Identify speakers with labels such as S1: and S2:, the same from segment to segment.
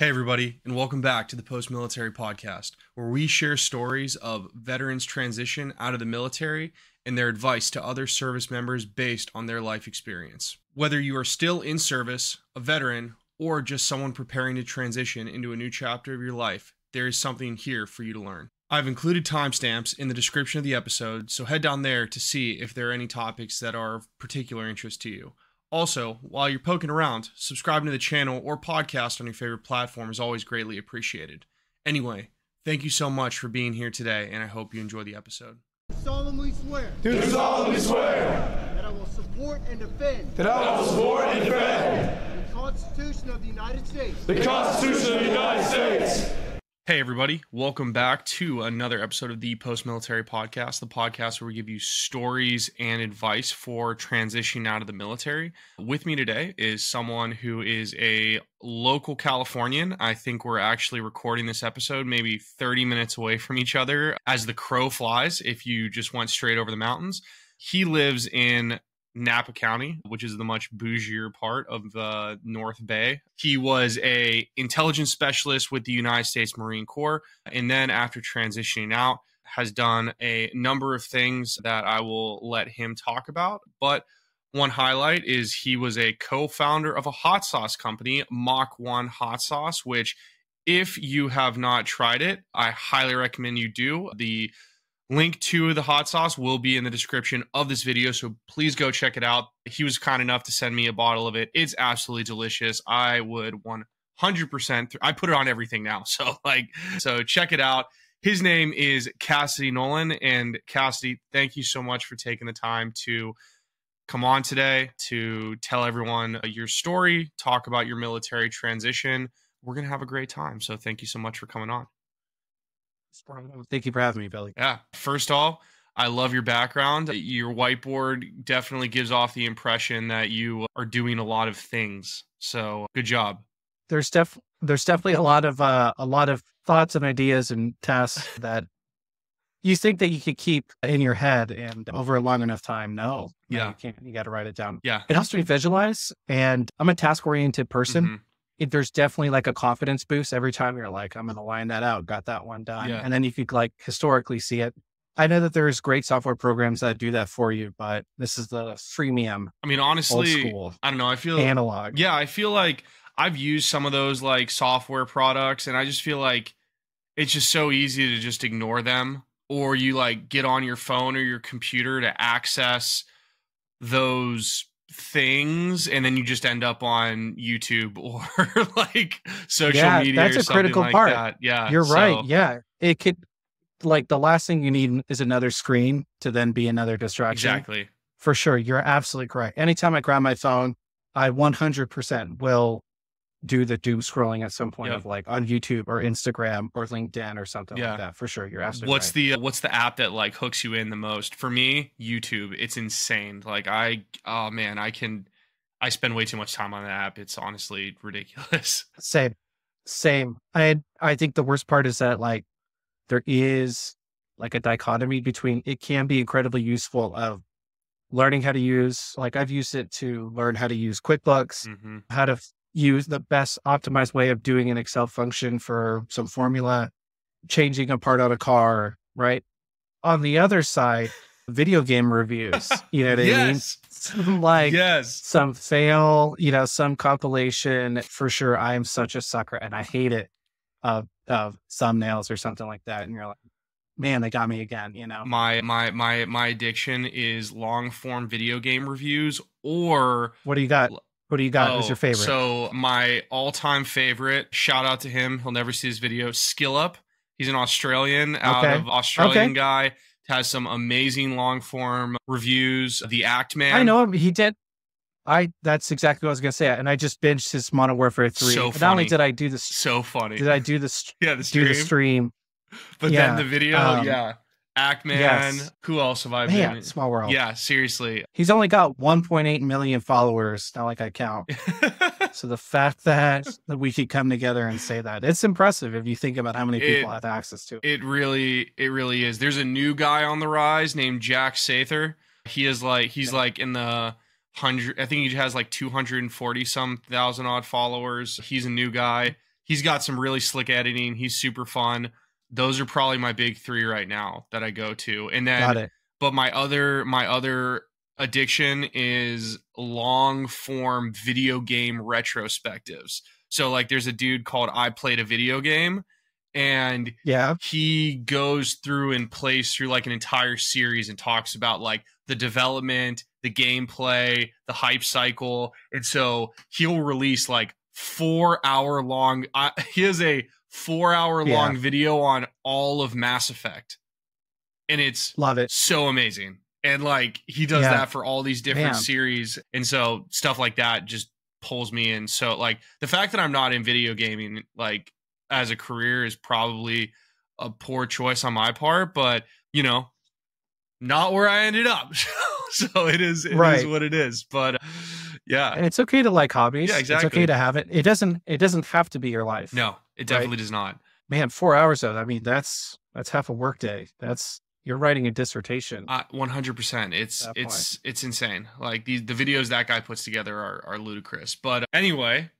S1: Hey, everybody, and welcome back to the Post Military Podcast, where we share stories of veterans' transition out of the military and their advice to other service members based on their life experience. Whether you are still in service, a veteran, or just someone preparing to transition into a new chapter of your life, there is something here for you to learn. I've included timestamps in the description of the episode, so head down there to see if there are any topics that are of particular interest to you. Also, while you're poking around, subscribing to the channel or podcast on your favorite platform is always greatly appreciated. Anyway, thank you so much for being here today, and I hope you enjoy the episode.
S2: solemnly swear
S3: Do solemnly swear
S2: that I will support and defend
S3: that I will support and defend
S2: the Constitution of the United States
S3: the Constitution of the United States
S1: Hey, everybody, welcome back to another episode of the Post Military Podcast, the podcast where we give you stories and advice for transitioning out of the military. With me today is someone who is a local Californian. I think we're actually recording this episode maybe 30 minutes away from each other as the crow flies if you just went straight over the mountains. He lives in Napa County, which is the much bougier part of the North Bay. He was a intelligence specialist with the United States Marine Corps, and then after transitioning out, has done a number of things that I will let him talk about. But one highlight is he was a co-founder of a hot sauce company, Mach One Hot Sauce, which if you have not tried it, I highly recommend you do. The Link to the hot sauce will be in the description of this video, so please go check it out. He was kind enough to send me a bottle of it. It's absolutely delicious. I would 100% I put it on everything now. So like so check it out. His name is Cassidy Nolan and Cassidy, thank you so much for taking the time to come on today to tell everyone uh, your story, talk about your military transition. We're going to have a great time. So thank you so much for coming on.
S4: Thank you for having me, Billy.
S1: Yeah. First off, I love your background. Your whiteboard definitely gives off the impression that you are doing a lot of things. So good job.
S4: There's def there's definitely a lot of uh, a lot of thoughts and ideas and tasks that you think that you could keep in your head and over a long enough time. No, no,
S1: Yeah.
S4: you can't. You got to write it down.
S1: Yeah.
S4: It helps me visualize, and I'm a task oriented person.
S1: Mhm.
S4: It, there's definitely like a confidence boost every time you're like, I'm going to line that out, got that one done,
S1: Yeah.
S4: and then you could like historically see it. I know that there's great software programs that do that for you, but this is the freemium,
S1: I mean, honestly, I don't know. I feel
S4: analog.
S1: Yeah, I feel like I've used some of those like software products and I just feel like it's just so easy to just ignore them or you like get on your phone or your computer to access those things and then you just end up on YouTube or like social
S4: Yeah,
S1: media
S4: that's
S1: or
S4: a critical
S1: like
S4: part.
S1: that. Yeah.
S4: You're
S1: so-
S4: right. Yeah. It could like the last thing you need is another screen to then be another distraction.
S1: Exactly.
S4: For sure. You're absolutely correct. Anytime I grab my phone, I 100% will do the doom scrolling at some point
S1: Yep.
S4: of like on YouTube or Instagram or LinkedIn or something
S1: Yeah.
S4: like that. For sure. You're absolutely
S1: What's
S4: right.
S1: the what's the app that like hooks you in the most? For me, YouTube. It's insane. Like I oh man, I can I spend way too much time on the app. It's honestly ridiculous.
S4: Same. Same. I I think the worst part is that like there is like a dichotomy between it can be incredibly useful of learning how to use like I've used it to learn how to use QuickBooks,
S1: hmm
S4: how to use the best optimized way of doing an Excel function for some formula, changing a part on a car, right? On the other side, video game reviews, you know what I mean? Some, like
S1: yes.
S4: some fail, you know, some compilation for sure. I am such a sucker and I hate it of of thumbnails or something like that. And you're like, man, they got me again, you know.
S1: My my my my addiction is long form video game reviews or
S4: What do you got? What do you got? Who's
S1: Oh,
S4: your favorite?
S1: So my all time favorite, shout out to him. He'll never see his video. Skill Up. He's an Australian out
S4: Okay.
S1: of Australian
S4: Okay.
S1: guy. Has some amazing long form reviews. The Act Man.
S4: I know him. He did. I that's exactly what I was gonna say. And I just binged his Modern Warfare three.
S1: So funny.
S4: Not only did I do this,
S1: So funny.
S4: did I do this
S1: yeah, the
S4: do
S1: stream.
S4: the stream?
S1: But
S4: Yeah,
S1: then the video,
S4: um,
S1: yeah. Act Man.
S4: yes.
S1: Who else have I
S4: Man,
S1: been?
S4: small world.
S1: Yeah, seriously.
S4: He's only got 1.8 million followers. Not like I count. So the fact that that we could come together and say that it's impressive if you think about how many people
S1: It-
S4: have access to it.
S1: It really, it really is. There's a new guy on the rise named Jack Sather. He is like, he's like in the hundred. I think he has like 240 some thousand odd followers. He's a new guy. he's got some really slick editing. He's super fun. Those are probably my big three right now that I go to. And then but my other my other addiction is long form video game retrospectives. So like there's a dude called I played a video game and
S4: Yeah.
S1: he goes through and plays through like an entire series and talks about like the development, the gameplay, the hype cycle. And so he'll release like 4 hour long uh, he has a 4 hour long video on all of Mass Effect. And it's
S4: Love it.
S1: so amazing. And like he does
S4: Yeah.
S1: that for all these different
S4: Man.
S1: series. And so stuff like that just pulls me in. So like the fact that I'm not in video gaming like as a career is probably a poor choice on my part, but you know, not where I ended up. so it is it is
S4: Right.
S1: what it is. But uh, yeah.
S4: And it's okay to like hobbies.
S1: Yeah, exactly.
S4: It's okay to have it. It doesn't it doesn't have to be your life.
S1: No, it definitely does not.
S4: Man, four hours of I mean, that's that's half a workday. That's you're writing a dissertation.
S1: Uh, 100%. It's
S4: That
S1: it's it's insane. Like the the videos that guy puts together are are ludicrous. But anyway,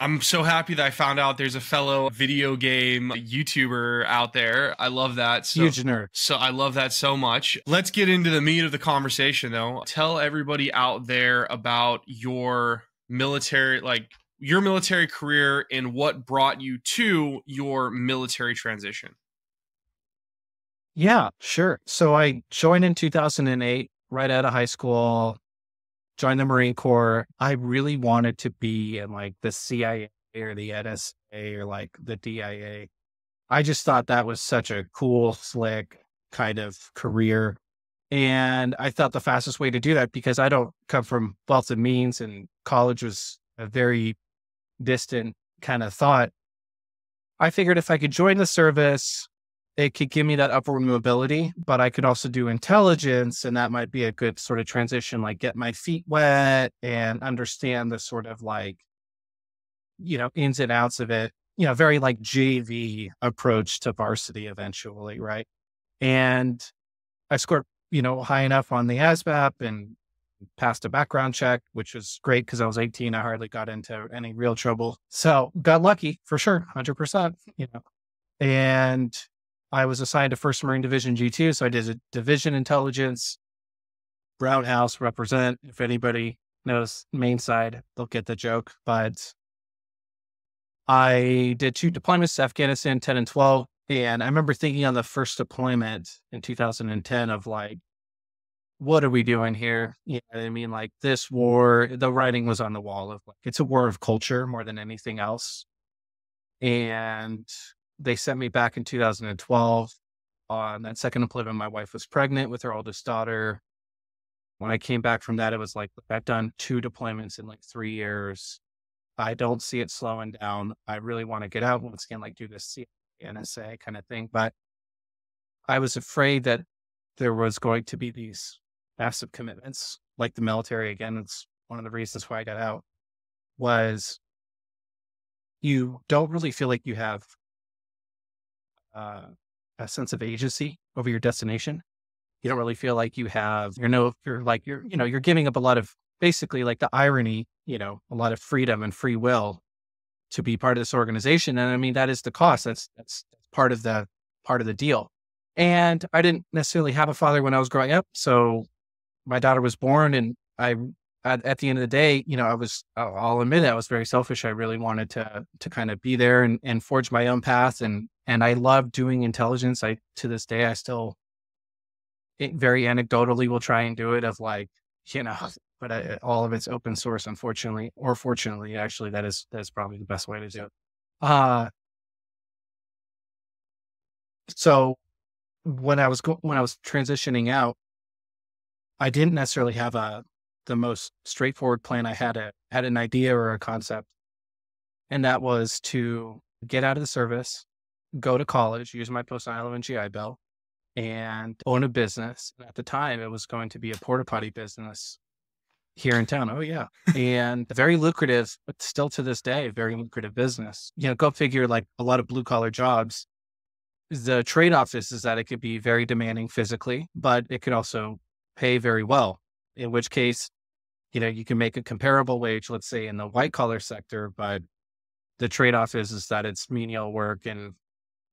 S1: I'm so happy that I found out there's a fellow video game YouTuber out there. I love that. So
S4: Huge nerd.
S1: so I love that so much. Let's get into the meat of the conversation though. Tell everybody out there about your military like your military career and what brought you to your military transition.
S4: Yeah, sure. So I joined in 2008, right out of high school, joined the Marine Corps. I really wanted to be in like the CIA or the NSA or like the DIA. I just thought that was such a cool, slick kind of career. And I thought the fastest way to do that, because I don't come from wealth and means and college was a very distant kind of thought. I figured if I could join the service, it could give me that upward mobility, but I could also do intelligence, and that might be a good sort of transition, like get my feet wet and understand the sort of like, you know, ins and outs of it. You know, very like JV approach to varsity eventually, right? And I scored, you know, high enough on the ASVAB and passed a background check, which was great because I was 18. I hardly got into any real trouble. So got lucky for sure, 100%, you know. And I was assigned to First Marine Division G2. So I did a division intelligence, Brown House represent. If anybody knows main side, they'll get the joke. But I did two deployments to Afghanistan 10 and 12. And I remember thinking on the first deployment in 2010 of like, what are we doing here? You know I mean? Like this mm-hmm. war, the writing was on the wall of like, it's a war of culture more than anything else. And they sent me back in 2012 on that second deployment. My wife was pregnant with her oldest daughter. When I came back from that, it was like, I've done two deployments in like three years. I don't see it slowing down. I really want to get out once again, like do this NSA kind of thing. But I was afraid that there was going to be these massive commitments, like the military. Again, it's one of the reasons why I got out was you don't really feel like you have uh, a sense of agency over your destination. You don't really feel like you have, you know, you're like, you're, you know, you're giving up a lot of basically like the irony, you know, a lot of freedom and free will to be part of this organization. And I mean, that is the cost. That's, that's part of the, part of the deal. And I didn't necessarily have a father when I was growing up. So my daughter was born and I, at, at the end of the day, you know, I was, I'll admit it, I was very selfish. I really wanted to, to kind of be there and, and forge my own path. And, and I love doing intelligence. I, to this day, I still very anecdotally will try and do it of like, you know, but I, all of it's open source, unfortunately, or fortunately, actually, that is, that is probably the best way to do it. Uh, so when I was go- when I was transitioning out, I didn't necessarily have a the most straightforward plan. I had a had an idea or a concept, and that was to get out of the service, go to college, use my post 9/11 GI Bill, and own a business. At the time, it was going to be a porta potty business here in town. Oh yeah, and very lucrative, but still to this day, very lucrative business. You know, go figure. Like a lot of blue collar jobs, the trade off is, is that it could be very demanding physically, but it could also pay very well. In which case, you know, you can make a comparable wage, let's say in the white collar sector, but the trade off is is that it's menial work and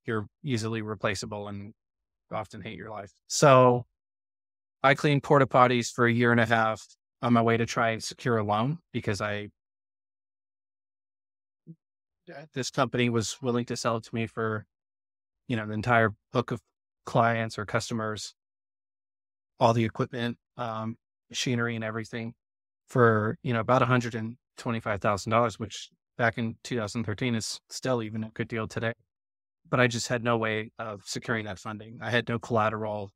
S4: you're easily replaceable and often hate your life. So I cleaned porta potties for a year and a half on my way to try and secure a loan because I this company was willing to sell it to me for you know the entire book of clients or customers all the equipment um, machinery and everything for you know about $125000 which back in 2013 is still even a good deal today. But i just had no way of securing that funding. I had no collateral.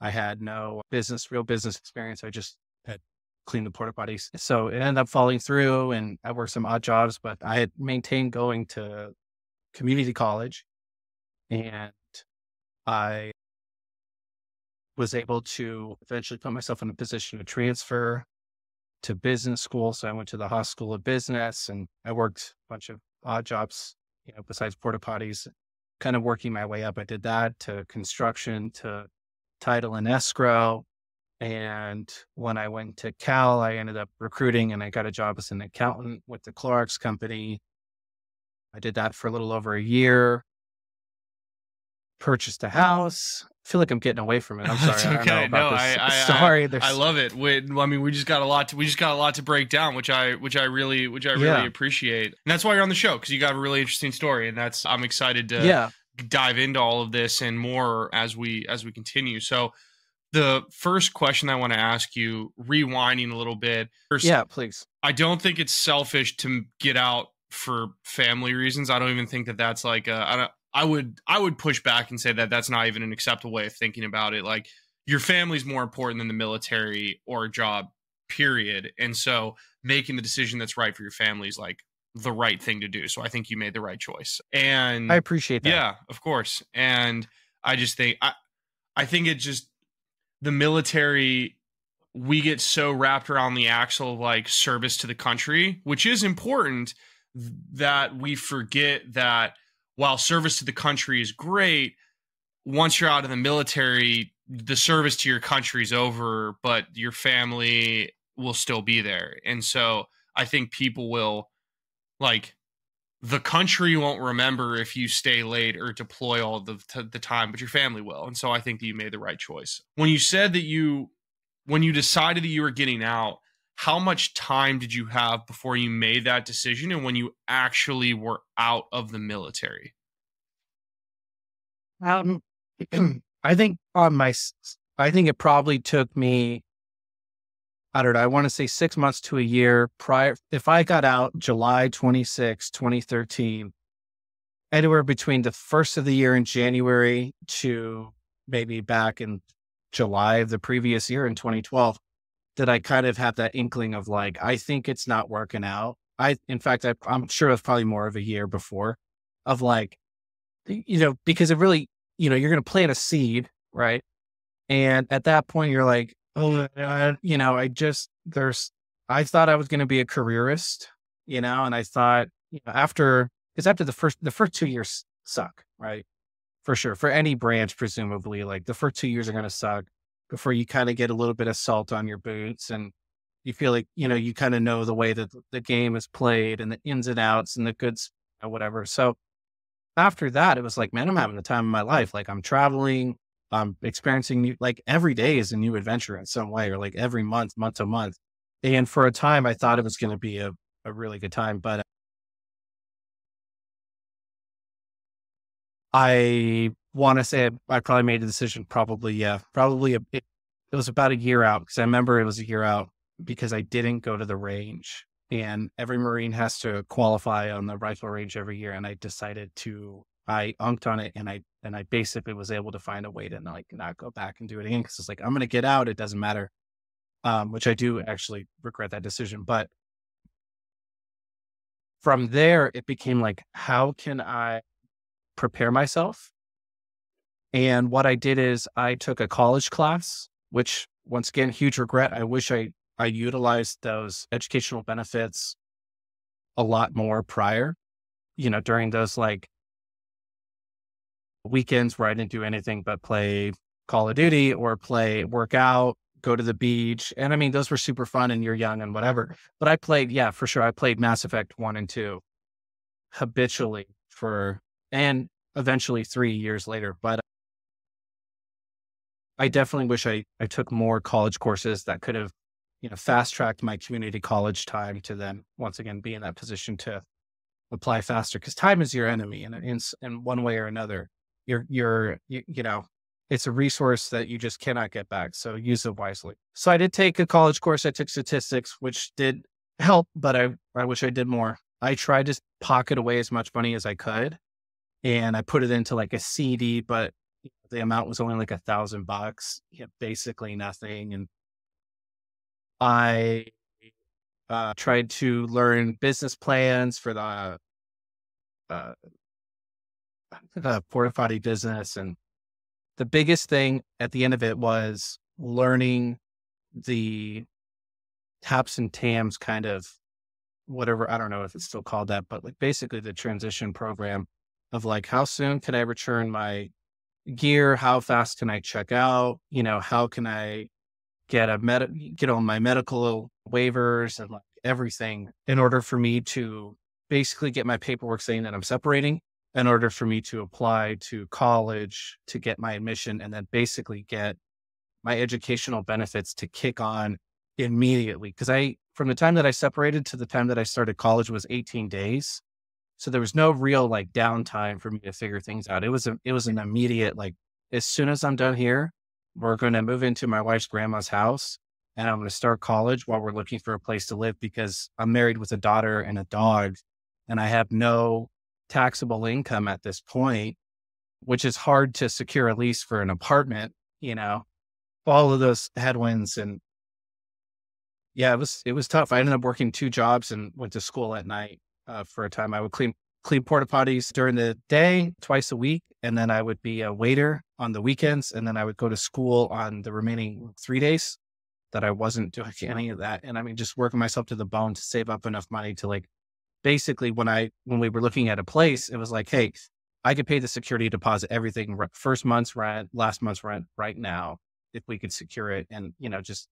S4: I had no business real business experience. I just had cleaned the porta potties. So it ended up falling through and i worked some odd jobs but i had maintained going to community college and i was able to eventually put myself in a position to transfer to business school. So I went to the Haas School of Business and I worked a bunch of odd jobs, you know, besides porta potties, kind of working my way up. I did that to construction, to title and escrow. And when I went to Cal, I ended up recruiting and I got a job as an accountant with the Clorox company. I did that for a little over a year purchased a house. I feel like I'm getting away from it. I'm sorry.
S1: It's okay.
S4: I
S1: no, I, I,
S4: sorry.
S1: I, I, love it. We, I mean, we just got a lot. To, we just got a lot to break down, which I, which I really, which I really
S4: Yeah.
S1: appreciate. And that's why you're on the show because you got a really interesting story, and that's I'm excited to
S4: yeah.
S1: dive into all of this and more as we as we continue. So, the first question I want to ask you, rewinding a little bit. First,
S4: Yeah, please.
S1: I don't think it's selfish to get out for family reasons. I don't even think that that's like a, I don't. I would I would push back and say that that's not even an acceptable way of thinking about it. Like your family's more important than the military or a job, period. And so making the decision that's right for your family is like the right thing to do. So I think you made the right choice. And
S4: I appreciate that.
S1: yeah, of course. And I just think I I think it just the military we get so wrapped around the axle of like service to the country, which is important, that we forget that while service to the country is great, once you're out of the military, the service to your country is over, but your family will still be there. And so I think people will like the country won't remember if you stay late or deploy all the the time, but your family will. And so I think that you made the right choice. When you said that you when you decided that you were getting out, how much time did you have before you made that decision and when you actually were out of the military?
S4: Um, I think on my, I think it probably took me, I don't know, I want to say six months to a year prior. If I got out July 26, 2013, anywhere between the first of the year in January to maybe back in July of the previous year in 2012, did I kind of have that inkling of like, I think it's not working out. I, in fact, I, I'm sure it was probably more of a year before of like, you know, because it really, you know, you're going to plant a seed, right? And at that point, you're like, oh, you know, I just, there's, I thought I was going to be a careerist, you know, and I thought, you know, after, because after the first, the first two years suck, right? For sure. For any branch, presumably, like the first two years are going to suck before you kind of get a little bit of salt on your boots and you feel like, you know, you kind of know the way that the game is played and the ins and outs and the goods or whatever. So, after that, it was like, man, I'm having the time of my life. Like I'm traveling, I'm experiencing new, like every day is a new adventure in some way, or like every month, month to month. And for a time, I thought it was going to be a, a really good time, but I want to say I probably made a decision. Probably, yeah, probably a, it, it was about a year out because I remember it was a year out because I didn't go to the range and every Marine has to qualify on the rifle range every year. And I decided to, I unked on it and I, and I basically was able to find a way to like not go back and do it again. Cause it's like, I'm going to get out. It doesn't matter. Um, which I do actually regret that decision. But from there, it became like, how can I prepare myself? And what I did is I took a college class, which once again, huge regret. I wish I I utilized those educational benefits a lot more prior, you know, during those like weekends where I didn't do anything but play Call of Duty or play workout, go to the beach. And I mean, those were super fun and you're young and whatever. But I played, yeah, for sure. I played Mass Effect 1 and 2 habitually for, and eventually three years later. But I definitely wish I, I took more college courses that could have, you know, fast tracked my community college time to then once again be in that position to apply faster because time is your enemy in, in, in one way or another. You're, you're, you, you know, it's a resource that you just cannot get back. So use it wisely. So I did take a college course. I took statistics, which did help, but I, I wish I did more. I tried to pocket away as much money as I could and I put it into like a CD, but the amount was only like a thousand bucks, basically nothing. And I uh, tried to learn business plans for the, uh, the porta potty business. And the biggest thing at the end of it was learning the taps and tams kind of whatever. I don't know if it's still called that, but like basically the transition program of like, how soon can I return my gear? How fast can I check out? You know, how can I get a med, get on my medical waivers and like everything in order for me to basically get my paperwork saying that I'm separating in order for me to apply to college to get my admission and then basically get my educational benefits to kick on immediately. Cause I, from the time that I separated to the time that I started college was 18 days. So there was no real like downtime for me to figure things out. It was a, it was an immediate like as soon as I'm done here, we're going to move into my wife's grandma's house and I'm going to start college while we're looking for a place to live because I'm married with a daughter and a dog and I have no taxable income at this point, which is hard to secure a lease for an apartment, you know. All of those headwinds and yeah, it was it was tough. I ended up working two jobs and went to school at night uh, for a time. I would clean clean porta potties during the day twice a week, and then I would be a waiter on the weekends, and then I would go to school on the remaining three days that I wasn't doing any of that. And I mean, just working myself to the bone to save up enough money to like basically when I when we were looking at a place, it was like, hey, I could pay the security deposit, everything, first month's rent, last month's rent right now, if we could secure it, and you know, just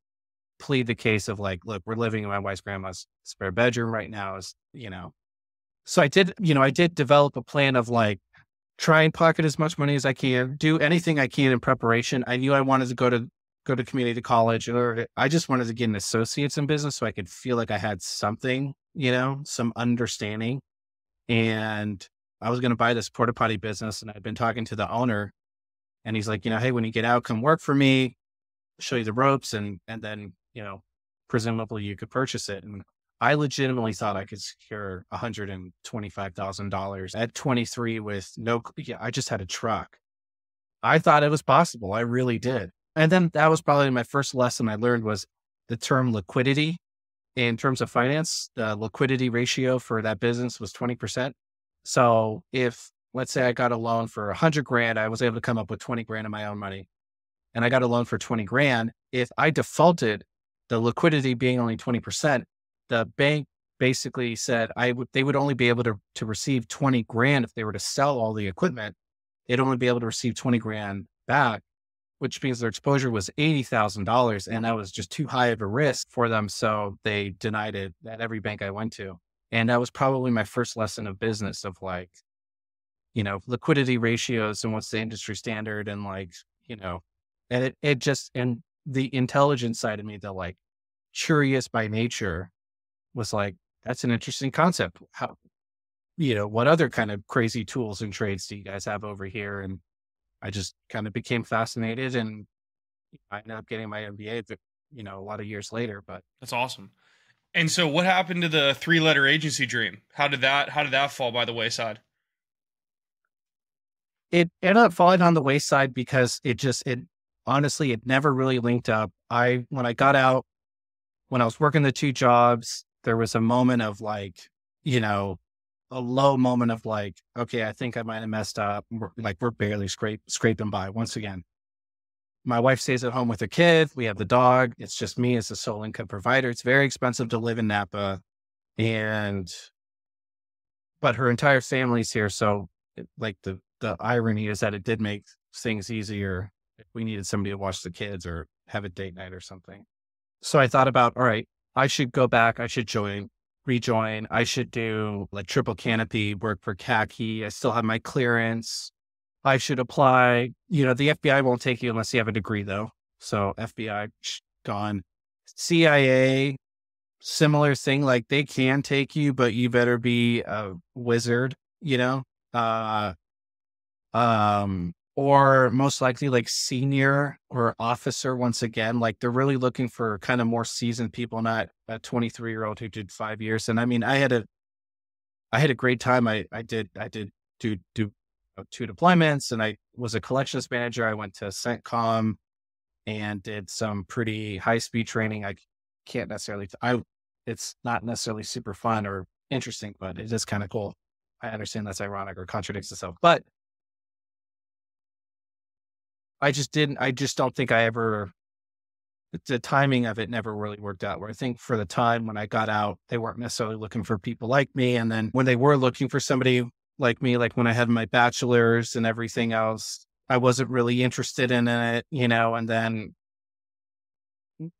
S4: plead the case of like, look, we're living in my wife's grandma's spare bedroom right now. Is you know, so I did, you know, I did develop a plan of like try and pocket as much money as I can, do anything I can in preparation. I knew I wanted to go to go to community college or I just wanted to get an associate's in business so I could feel like I had something, you know, some understanding. And I was going to buy this porta potty business and I'd been talking to the owner and he's like, you know, hey, when you get out, come work for me, show you the ropes and and then, you know, presumably you could purchase it. And I legitimately thought I could secure $125,000 at 23 with no, yeah, I just had a truck. I thought it was possible. I really did. And then that was probably my first lesson I learned was the term liquidity in terms of finance. The liquidity ratio for that business was 20%. So if let's say I got a loan for a hundred grand, I was able to come up with 20 grand of my own money and I got a loan for 20 grand. If I defaulted, the liquidity being only 20%, the bank basically said I would they would only be able to to receive 20 grand if they were to sell all the equipment. They'd only be able to receive 20 grand back, which means their exposure was $80,000 and that was just too high of a risk for them so they denied it at every bank I went to. And that was probably my first lesson of business of like you know, liquidity ratios and what's the industry standard and like, you know, and it it just and the intelligence side of me, the like curious by nature was like, that's an interesting concept. How, you know, what other kind of crazy tools and trades do you guys have over here? And I just kind of became fascinated and I ended up getting my MBA, you know, a lot of years later, but
S1: that's awesome. And so what happened to the three letter agency dream? How did that, how did that fall by the wayside?
S4: It ended up falling on the wayside because it just, it honestly, it never really linked up. I, when I got out, when I was working the two jobs, there was a moment of like, you know, a low moment of like, okay, I think I might have messed up. We're, like we're barely scrape, scraping by once again. My wife stays at home with her kid. We have the dog. It's just me as a sole income provider. It's very expensive to live in Napa. And, but her entire family's here. So like the, the irony is that it did make things easier if we needed somebody to watch the kids or have a date night or something. So I thought about, all right, I should go back. I should join rejoin. I should do like triple canopy, work for CACI. I still have my clearance. I should apply. You know, the FBI won't take you unless you have a degree, though. So FBI gone. CIA, similar thing. Like they can take you, but you better be a wizard. You know, uh, um, or most likely like senior or officer once again like they're really looking for kind of more seasoned people not a 23 year old who did five years. And i mean i had a i had a great time. I i did i did do do uh, two deployments and i was a collections manager. I went to centcom and did some pretty high speed training. I can't necessarily i it's not necessarily super fun or interesting but it is kind of cool. I understand that's ironic or contradicts itself but I just didn't, I just don't think I ever, the timing of it never really worked out. Where I think for the time when I got out, they weren't necessarily looking for people like me. And then when they were looking for somebody like me, like when I had my bachelor's and everything else, I wasn't really interested in it, you know, and then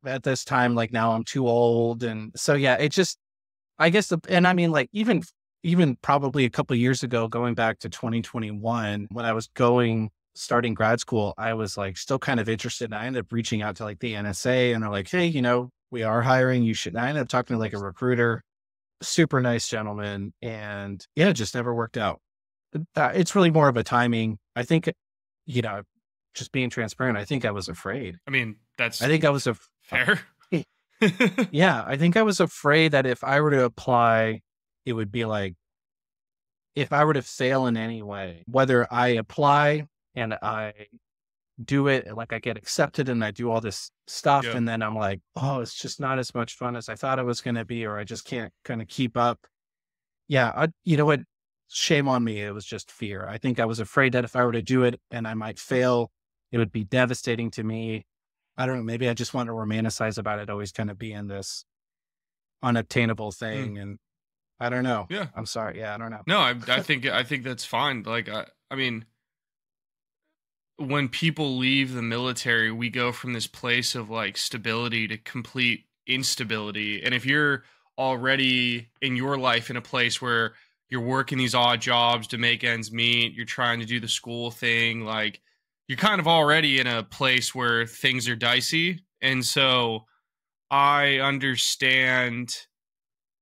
S4: at this time, like now I'm too old. And so, yeah, it just, I guess, the, and I mean, like even, even probably a couple years ago, going back to 2021, when I was going starting grad school, I was like still kind of interested. And I ended up reaching out to like the NSA and they're like, hey, you know, we are hiring. You should. And I ended up talking to like a recruiter, super nice gentleman. And yeah, it just never worked out. It's really more of a timing. I think, you know, just being transparent, I think I was afraid.
S1: I mean, that's,
S4: I think I was a uh,
S1: fair.
S4: yeah. I think I was afraid that if I were to apply, it would be like, if I were to fail in any way, whether I apply and I do it like I get accepted and I do all this stuff
S1: Yeah.
S4: and then I'm like, oh, it's just not as much fun as I thought it was going to be, or I just can't kind of keep up. Yeah, I, you know what? Shame on me. It was just fear. I think I was afraid that if I were to do it and I might fail, it would be devastating to me. I don't know. Maybe I just want to romanticize about it always kind of being this unobtainable mm. thing. And I don't know.
S1: Yeah.
S4: I'm sorry. Yeah, I don't know.
S1: No, I, I think I think that's fine. Like, I, I mean, when people leave the military, we go from this place of like stability to complete instability. And if you're already in your life in a place where you're working these odd jobs to make ends meet, you're trying to do the school thing, like you're kind of already in a place where things are dicey. And so I understand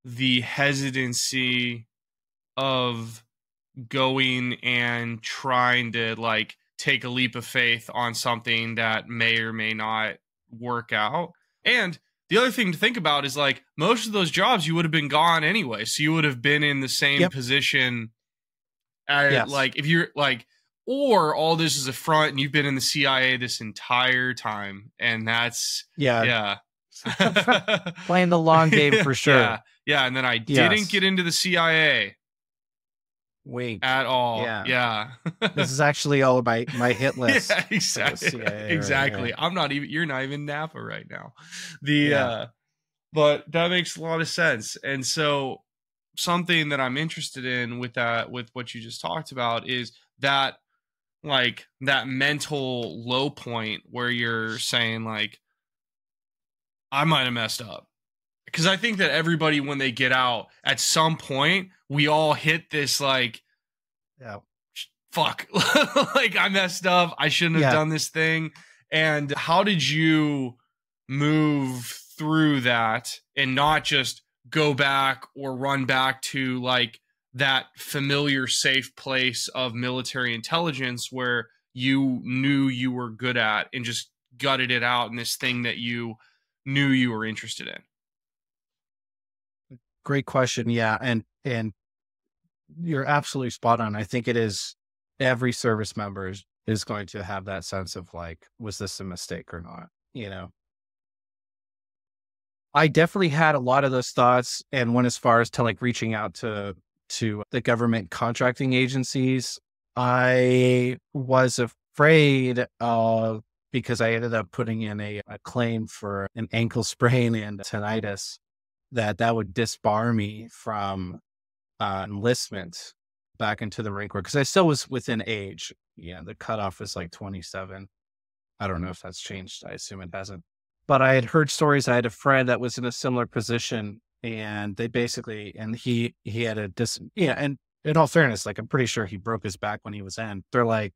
S1: the hesitancy of going and trying to like take a leap of faith on something that may or may not work out. And the other thing to think about is like most of those jobs you would have been gone anyway. So you would have been in the same
S4: Yep.
S1: position at
S4: Yes.
S1: like if you're like or all this is a front and you've been in the CIA this entire time and that's
S4: Yeah.
S1: yeah.
S4: Playing the long game for sure.
S1: Yeah. Yeah, and then I
S4: Yes.
S1: didn't get into the CIA
S4: Wait.
S1: at all.
S4: Yeah.
S1: Yeah.
S4: this is actually all my my hit list.
S1: Yeah, exactly.
S4: CIA right
S1: exactly. I'm not even you're not even Napa right now. The
S4: Yeah.
S1: uh but that makes a lot of sense. And so something that I'm interested in with that with what you just talked about is that like that mental low point where you're saying like I might have messed up. Cuz I think that everybody when they get out at some point we all hit this like
S4: Yeah.
S1: fuck like i messed up i shouldn't have
S4: Yeah.
S1: done this thing and how did you move through that and not just go back or run back to like that familiar safe place of military intelligence where you knew you were good at and just gutted it out in this thing that you knew you were interested in
S4: Great question. Yeah. And and you're absolutely spot on. I think it is every service member is, is going to have that sense of like, was this a mistake or not? You know. I definitely had a lot of those thoughts and went as far as to like reaching out to to the government contracting agencies. I was afraid of because I ended up putting in a, a claim for an ankle sprain and tinnitus that that would disbar me from uh, enlistment back into the Marine Corps because I still was within age. Yeah, the cutoff was like 27. I don't know if that's changed. I assume it hasn't. But I had heard stories. I had a friend that was in a similar position and they basically and he he had a dis yeah and in all fairness like i'm pretty sure he broke his back when he was in they're like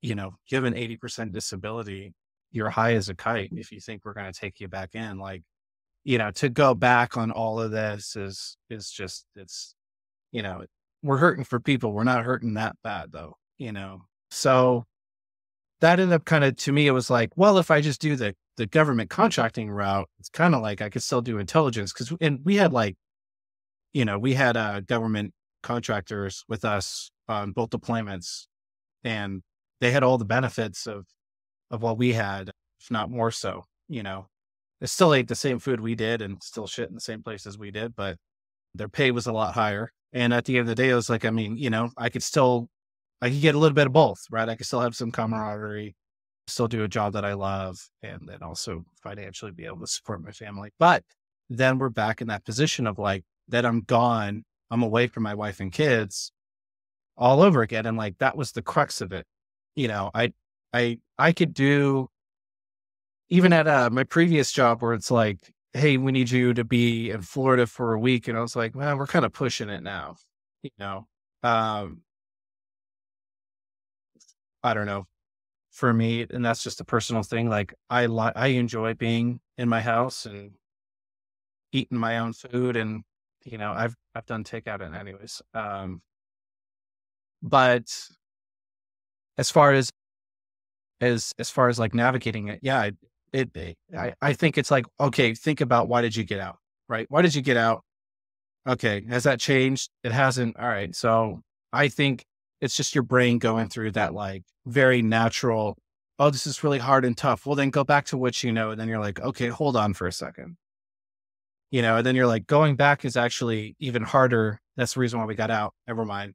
S4: you know you have an 80% disability you're high as a kite if you think we're going to take you back in like you know to go back on all of this is is just it's you know we're hurting for people we're not hurting that bad though you know? So that ended up kind of to me it was like well if i just do the the government contracting route it's kind of like i could still do intelligence because and we had like you know we had uh government contractors with us on both deployments and they had all the benefits of of what we had if not more so you know they still ate the same food we did and still shit in the same places we did but their pay was a lot higher and at the end of the day it was like i mean you know i could still I could get a little bit of both, right? I could still have some camaraderie, still do a job that I love, and then also financially be able to support my family. But then we're back in that position of like that I'm gone, I'm away from my wife and kids all over again. And like that was the crux of it. You know, I I I could do even at uh, my previous job where it's like, hey, we need you to be in Florida for a week. And I was like, well, we're kind of pushing it now. You know, um, I don't know. For me, and that's just a personal thing. Like I li- I enjoy being in my house and eating my own food, and you know I've I've done takeout and anyways. Um, but as far as as as far as like navigating it, yeah, it, it I I think it's like okay, think about why did you get out, right? Why did you get out? Okay, has that changed? It hasn't. All right, so I think it's just your brain going through that like very natural, oh, this is really hard and tough. Well, then go back to what you know. And then you're like, okay, hold on for a second. You know, and then you're like, going back is actually even harder. That's the reason why we got out. Never mind.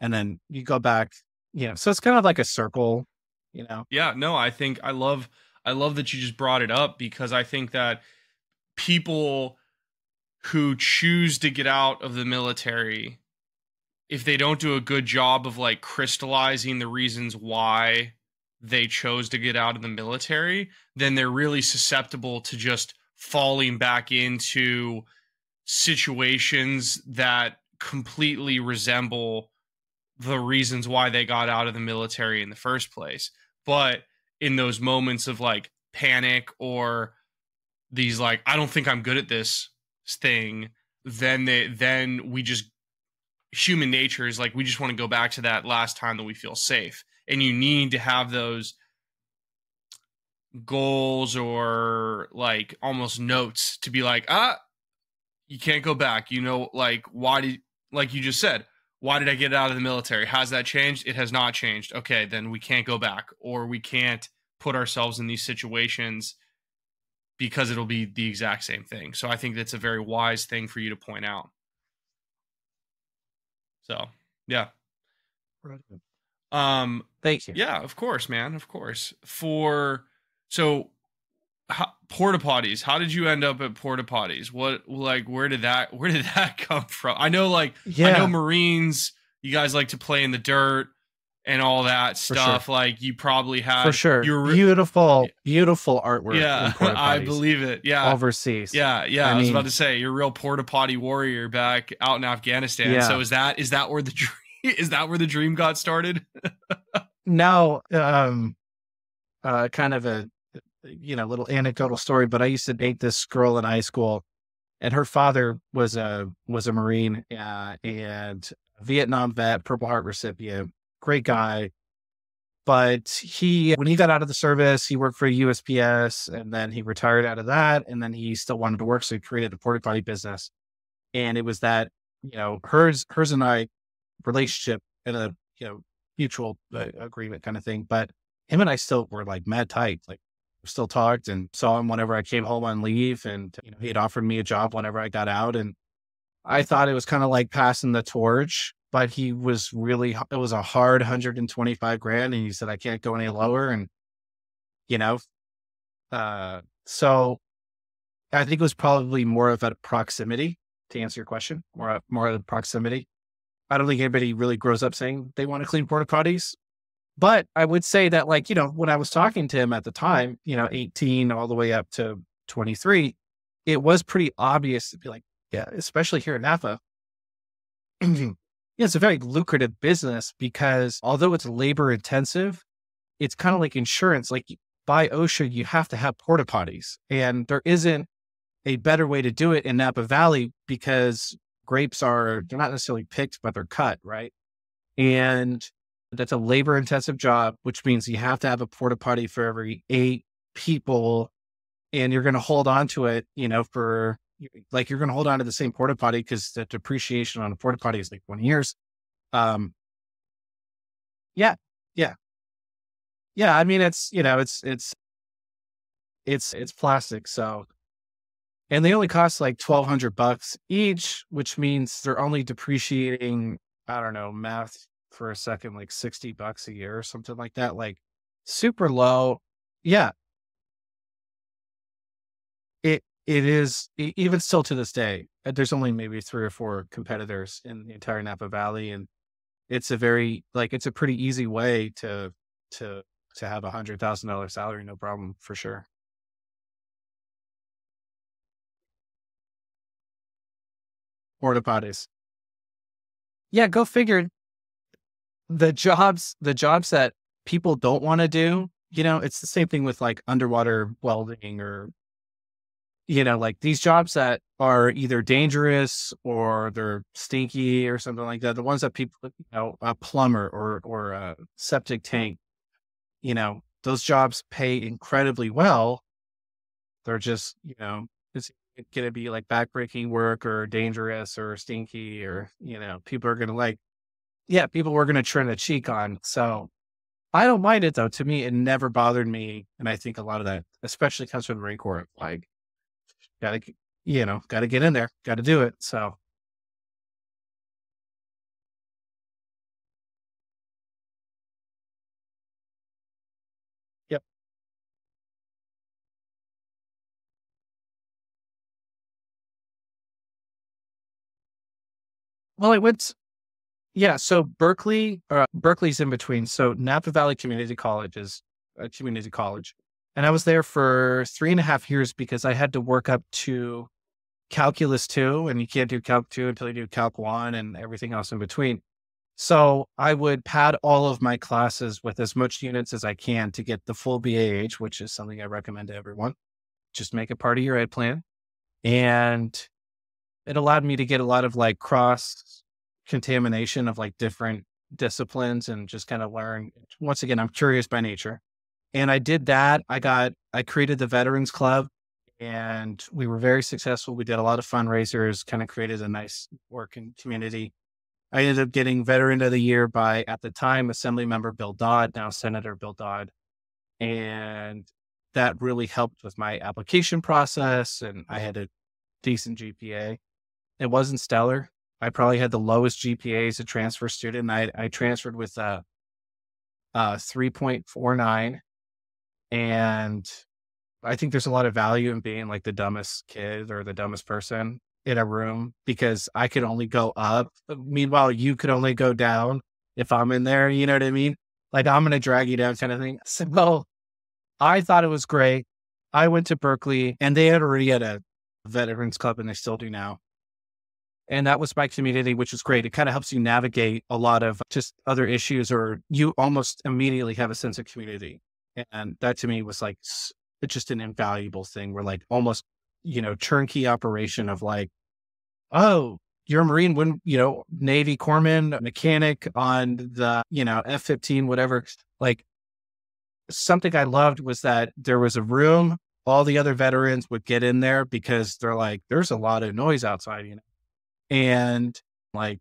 S4: And then you go back, you know, so it's kind of like a circle, you know?
S1: Yeah, no, I think I love, I love that you just brought it up because I think that people who choose to get out of the military if they don't do a good job of like crystallizing the reasons why they chose to get out of the military, then they're really susceptible to just falling back into situations that completely resemble the reasons why they got out of the military in the first place. But in those moments of like panic or these like I don't think I'm good at this thing, then they then we just human nature is like we just want to go back to that last time that we feel safe. And you need to have those goals or like almost notes to be like ah you can't go back you know like why did like you just said why did i get out of the military has that changed it has not changed okay then we can't go back or we can't put ourselves in these situations because it'll be the exact same thing so i think that's a very wise thing for you to point out so yeah. Um.
S4: Thank you.
S1: Yeah, of course, man. Of course. For so how, porta potties. How did you end up at porta potties? What like where did that where did that come from? I know like yeah. I know Marines. You guys like to play in the dirt and all that stuff. Sure. Like you probably had
S4: for sure your beautiful, beautiful artwork.
S1: Yeah, I believe it. Yeah,
S4: overseas.
S1: Yeah, yeah. I, I was about to say you're a real porta potty warrior back out in Afghanistan. Yeah. So is that is that where the dream is that where the dream got started?
S4: no, um, uh, kind of a you know little anecdotal story. But I used to date this girl in high school, and her father was a was a Marine uh, and Vietnam vet, Purple Heart recipient great guy. But he, when he got out of the service, he worked for USPS and then he retired out of that. And then he still wanted to work. So he created a porta potty business. And it was that, you know, hers, hers and I relationship in a, you know, mutual uh, agreement kind of thing. But him and I still were like mad tight. Like still talked and saw him whenever I came home on leave. And, you know, he had offered me a job whenever I got out. And I thought it was kind of like passing the torch but he was really it was a hard 125 grand and he said i can't go any lower and you know uh so i think it was probably more of a proximity to answer your question more more of a proximity i don't think anybody really grows up saying they want to clean porta potties but i would say that like you know when i was talking to him at the time you know 18 all the way up to 23 it was pretty obvious to be like, yeah, especially here in Napa. yeah, it's a very lucrative business because although it's labor intensive, it's kind of like insurance. Like by OSHA, you have to have porta potties, and there isn't a better way to do it in Napa Valley because grapes are they're not necessarily picked, but they're cut, right? And that's a labor intensive job, which means you have to have a porta potty for every eight people, and you're going to hold on to it, you know, for like you're going to hold on to the same porta potty because the depreciation on a porta potty is like 20 years. Um, yeah, yeah, yeah. I mean, it's you know, it's it's it's it's plastic, so and they only cost like 1200 bucks each which means they're only depreciating i don't know math for a second like 60 bucks a year or something like that like super low yeah it it is even still to this day uh, there's only maybe three or four competitors in the entire napa valley and it's a very like it's a pretty easy way to to to have a hundred thousand dollar salary no problem for sure porta potties. Yeah, go figure. The jobs, the jobs that people don't want to do, you know, it's the same thing with like underwater welding or, you know, like these jobs that are either dangerous or they're stinky or something like that. The ones that people, you know, a plumber or or a septic tank, you know, those jobs pay incredibly well. They're just, you know, it's going to be like backbreaking work or dangerous or stinky or, you know, people are going to like, yeah, people were going to turn a cheek on. So I don't mind it though. To me, it never bothered me. And I think a lot of that, especially comes from the Marine Corps, like, gotta, you know, gotta get in there, gotta do it. So. Yep. Well, I went, yeah. So Berkeley, uh, Berkeley's in between. So Napa Valley Community College is a community college. And I was there for three and a half years because I had to work up to calculus two, and you can't do calc two until you do calc one and everything else in between. So I would pad all of my classes with as much units as I can to get the full BAH, which is something I recommend to everyone. Just make it part of your ed plan. And it allowed me to get a lot of like cross contamination of like different disciplines and just kind of learn. Once again, I'm curious by nature. And I did that. I got, I created the Veterans Club and we were very successful. We did a lot of fundraisers, kind of created a nice working community. I ended up getting Veteran of the Year by, at the time, Assembly Member Bill Dodd, now Senator Bill Dodd. And that really helped with my application process. And I had a decent GPA. It wasn't stellar. I probably had the lowest GPA as a transfer student. I, I transferred with uh, uh, a, a 3.49. And I think there's a lot of value in being like the dumbest kid or the dumbest person in a room because I could only go up. Uh, meanwhile, you could only go down if I'm in there. You know what I mean? Like I'm going to drag you down kind of thing. So well, I thought it was great. I went to Berkeley and they had already had a veterans club and they still do now. And that was my community, which is great. It kind of helps you navigate a lot of just other issues, or you almost immediately have a sense of community. And that to me was like, it's just an invaluable thing. We're like almost, you know, turnkey operation of like, oh, you're a Marine, when, you know, Navy corpsman, mechanic on the, you know, F 15, whatever. Like something I loved was that there was a room, all the other veterans would get in there because they're like, there's a lot of noise outside, you know and like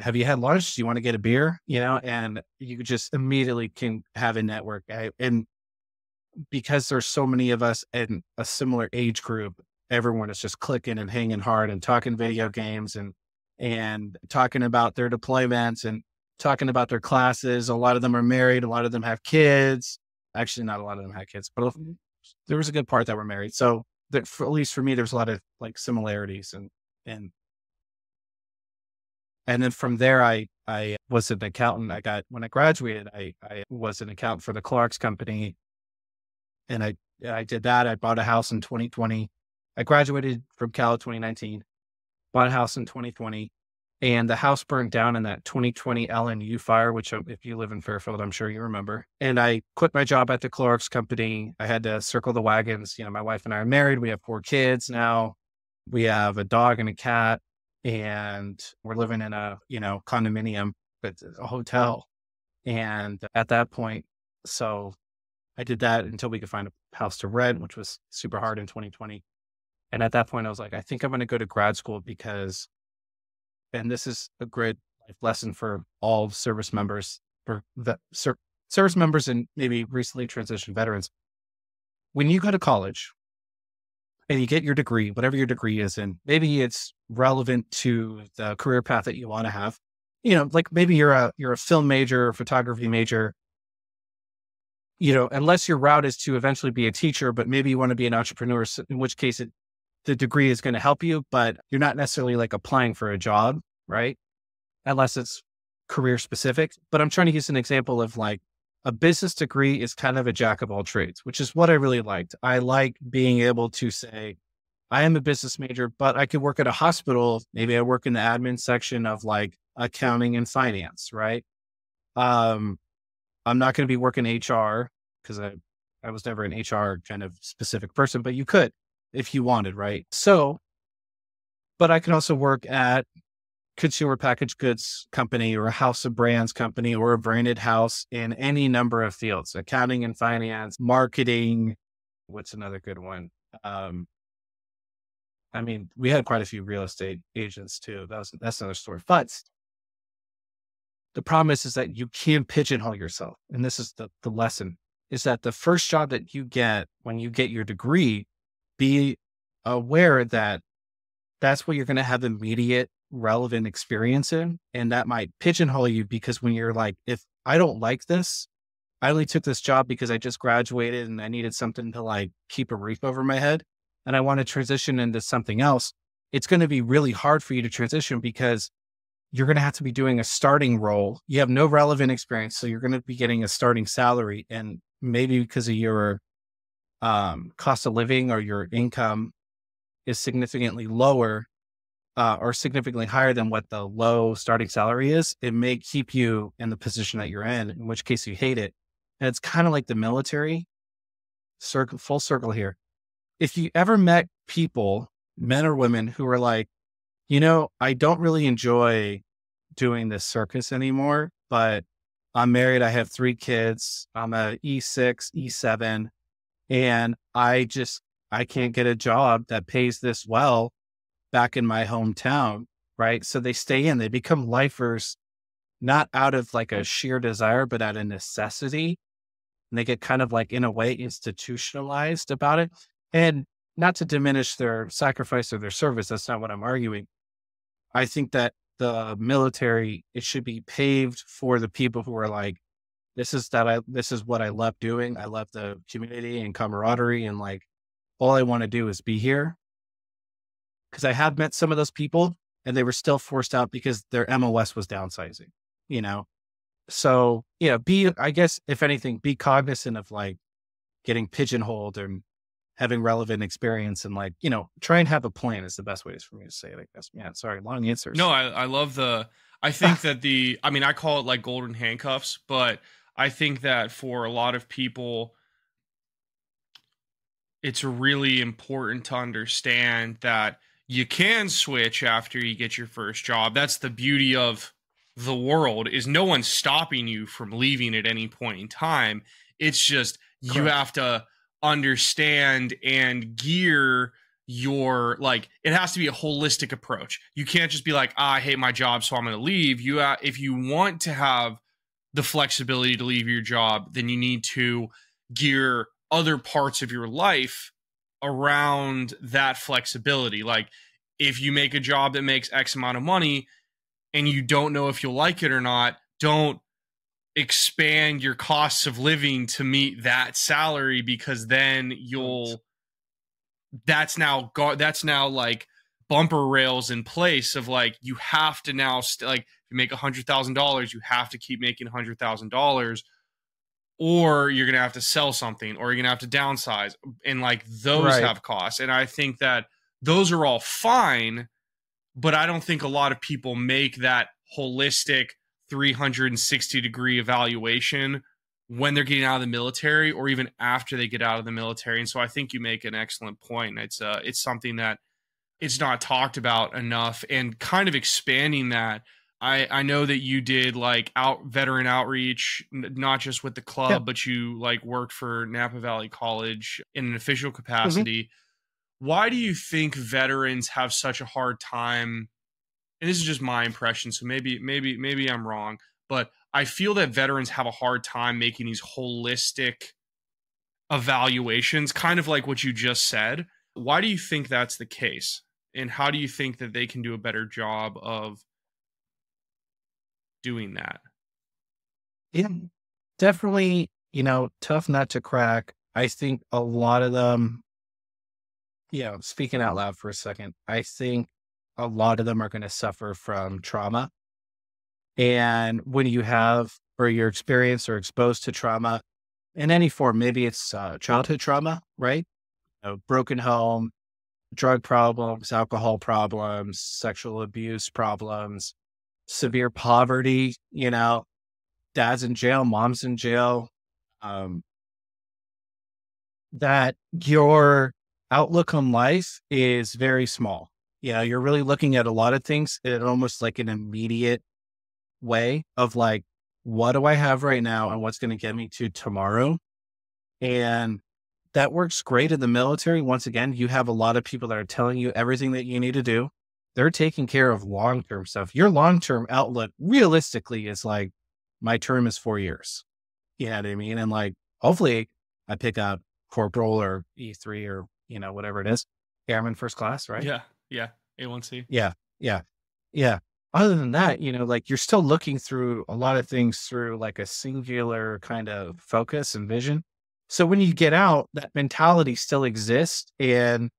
S4: have you had lunch? Do you want to get a beer? You know and you just immediately can have a network and because there's so many of us in a similar age group everyone is just clicking and hanging hard and talking video games and and talking about their deployments and talking about their classes. A lot of them are married a lot of them have kids. Actually not a lot of them had kids but mm-hmm. there was a good part that were married. So that for, at least for me there's a lot of like similarities and and and then from there, I, I was an accountant. I got, when I graduated, I, I was an accountant for the Clorox company. And I, I did that. I bought a house in 2020. I graduated from Cal 2019, bought a house in 2020, and the house burned down in that 2020 LNU fire, which um, if you live in Fairfield, I'm sure you remember. And I quit my job at the Clorox company. I had to circle the wagons. You know, my wife and I are married. We have four kids now. We have a dog and a cat, and we're living in a you know condominium, but a hotel. And at that point, so I did that until we could find a house to rent, which was super hard in 2020. And at that point, I was like, I think I'm going to go to grad school because, and this is a great life lesson for all service members, for the ser- service members and maybe recently transitioned veterans. When you go to college and you get your degree, whatever your degree is in, maybe it's relevant to the career path that you want to have. You know, like maybe you're a you're a film major, photography major, you know, unless your route is to eventually be a teacher, but maybe you want to be an entrepreneur, in which case it, the degree is going to help you, but you're not necessarily like applying for a job, right? Unless it's career specific. But I'm trying to use an example of like a business degree is kind of a jack of all trades, which is what I really liked. I like being able to say, I am a business major, but I could work at a hospital. Maybe I work in the admin section of like accounting and finance, right? Um, I'm not going to be working HR because I, I was never an HR kind of specific person, but you could if you wanted, right? So, but I can also work at consumer packaged goods company or a house of brands company or a branded house in any number of fields, accounting and finance, marketing. What's another good one? Um, I mean, we had quite a few real estate agents too. That was that's another story. But the problem is, is that you can't pigeonhole yourself. And this is the, the lesson is that the first job that you get when you get your degree, be aware that that's what you're going to have immediate relevant experience in. And that might pigeonhole you because when you're like, if I don't like this, I only took this job because I just graduated and I needed something to like keep a roof over my head and I want to transition into something else. It's going to be really hard for you to transition because you're going to have to be doing a starting role. You have no relevant experience. So you're going to be getting a starting salary. And maybe because of your um, cost of living or your income is significantly lower uh, or significantly higher than what the low starting salary is, it may keep you in the position that you're in, in which case you hate it. And it's kind of like the military circle, full circle here. If you ever met people, men or women, who are like, you know, I don't really enjoy doing this circus anymore, but I'm married. I have three kids. I'm a E6, E7, and I just, I can't get a job that pays this well back in my hometown. Right. So they stay in, they become lifers, not out of like a sheer desire, but out of necessity. And they get kind of like, in a way, institutionalized about it. And not to diminish their sacrifice or their service. That's not what I'm arguing. I think that the military it should be paved for the people who are like, this is that I this is what I love doing. I love the community and camaraderie and like all I want to do is be here. Cause I have met some of those people and they were still forced out because their MOS was downsizing, you know? So, you know, be, uh, I guess, if anything, be cognizant of like getting pigeonholed and having relevant experience and like you know try and have a plan is the best way for me to say it i guess yeah sorry long answers
S1: no i, I love the i think that the i mean i call it like golden handcuffs but i think that for a lot of people it's really important to understand that you can switch after you get your first job. That's the beauty of the world is no one's stopping you from leaving at any point in time. It's just Correct. you have to understand and gear your like it has to be a holistic approach. You can't just be like ah, i hate my job so i'm going to leave. You uh, if you want to have the flexibility to leave your job then you need to gear other parts of your life around that flexibility. Like if you make a job that makes x amount of money and you don't know if you'll like it or not don't expand your costs of living to meet that salary because then you'll that's now that's now like bumper rails in place of like you have to now st- like if you make a hundred thousand dollars you have to keep making a hundred thousand dollars or you're going to have to sell something or you're going to have to downsize and like those
S4: Right.
S1: have costs and i think that those are all fine but i don't think a lot of people make that holistic 360 degree evaluation when they're getting out of the military or even after they get out of the military and so i think you make an excellent point it's uh it's something that it's not talked about enough and kind of expanding that I, I know that you did like out veteran outreach, n- not just with the club,
S4: Yeah.
S1: but you like worked for Napa Valley College in an official mm-hmm. capacity. Why do you think veterans have such a hard time? And this is just my impression, so maybe maybe maybe I'm wrong, but I feel that veterans have a hard time making these holistic evaluations, kind of like what you just said. Why do you think that's the case? And how do you think that they can do a better job of doing that?
S4: Yeah, definitely, you know, tough nut to crack. I think a lot of them, you know, speaking out loud for a second, I think a lot of them are going to suffer from trauma. And when you have, or you're experienced or exposed to trauma in any form, maybe it's uh, childhood trauma, right? Broken home, drug problems, alcohol problems, sexual abuse problems, severe poverty, you know, dad's in jail, mom's in jail, um, that your outlook on life is very small. You know, you're really looking at a lot of things in almost like an immediate way of like, what do I have right now and what's going to get me to tomorrow? And that works great in the military. Once again, you have a lot of people that are telling you everything that you need to do. They're taking care of long term stuff. Your long term outlook realistically is like, my term is four years. You know what I mean? And like, hopefully I pick up corporal or E3 or, you know, whatever it is, airman first class, right?
S1: Yeah, yeah. A1C.
S4: Yeah. Yeah. Yeah. Other than that, you know, like you're still looking through a lot of things through like a singular kind of focus and vision. So when you get out, that mentality still exists. And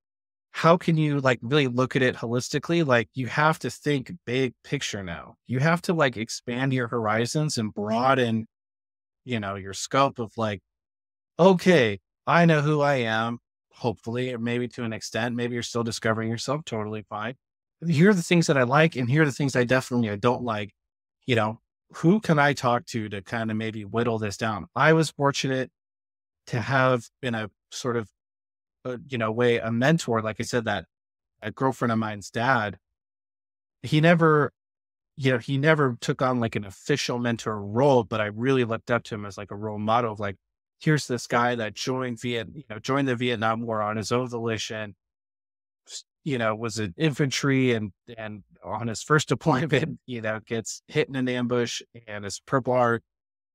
S4: how can you like really look at it holistically? Like you have to think big picture now. You have to like expand your horizons and broaden, you know, your scope of like, okay, I know who I am, hopefully, or maybe to an extent. Maybe you're still discovering yourself, totally fine. Here are the things that I like, and here are the things I definitely I don't like. You know, who can I talk to to kind of maybe whittle this down? I was fortunate to have been a sort of, uh, you know, way a mentor. Like I said, that a girlfriend of mine's dad, he never, you know, he never took on like an official mentor role, but I really looked up to him as like a role model of like, here's this guy that joined Viet, you know, joined the Vietnam War on his own volition, you know, was an infantry and and on his first deployment, you know, gets hit in an ambush and his purple heart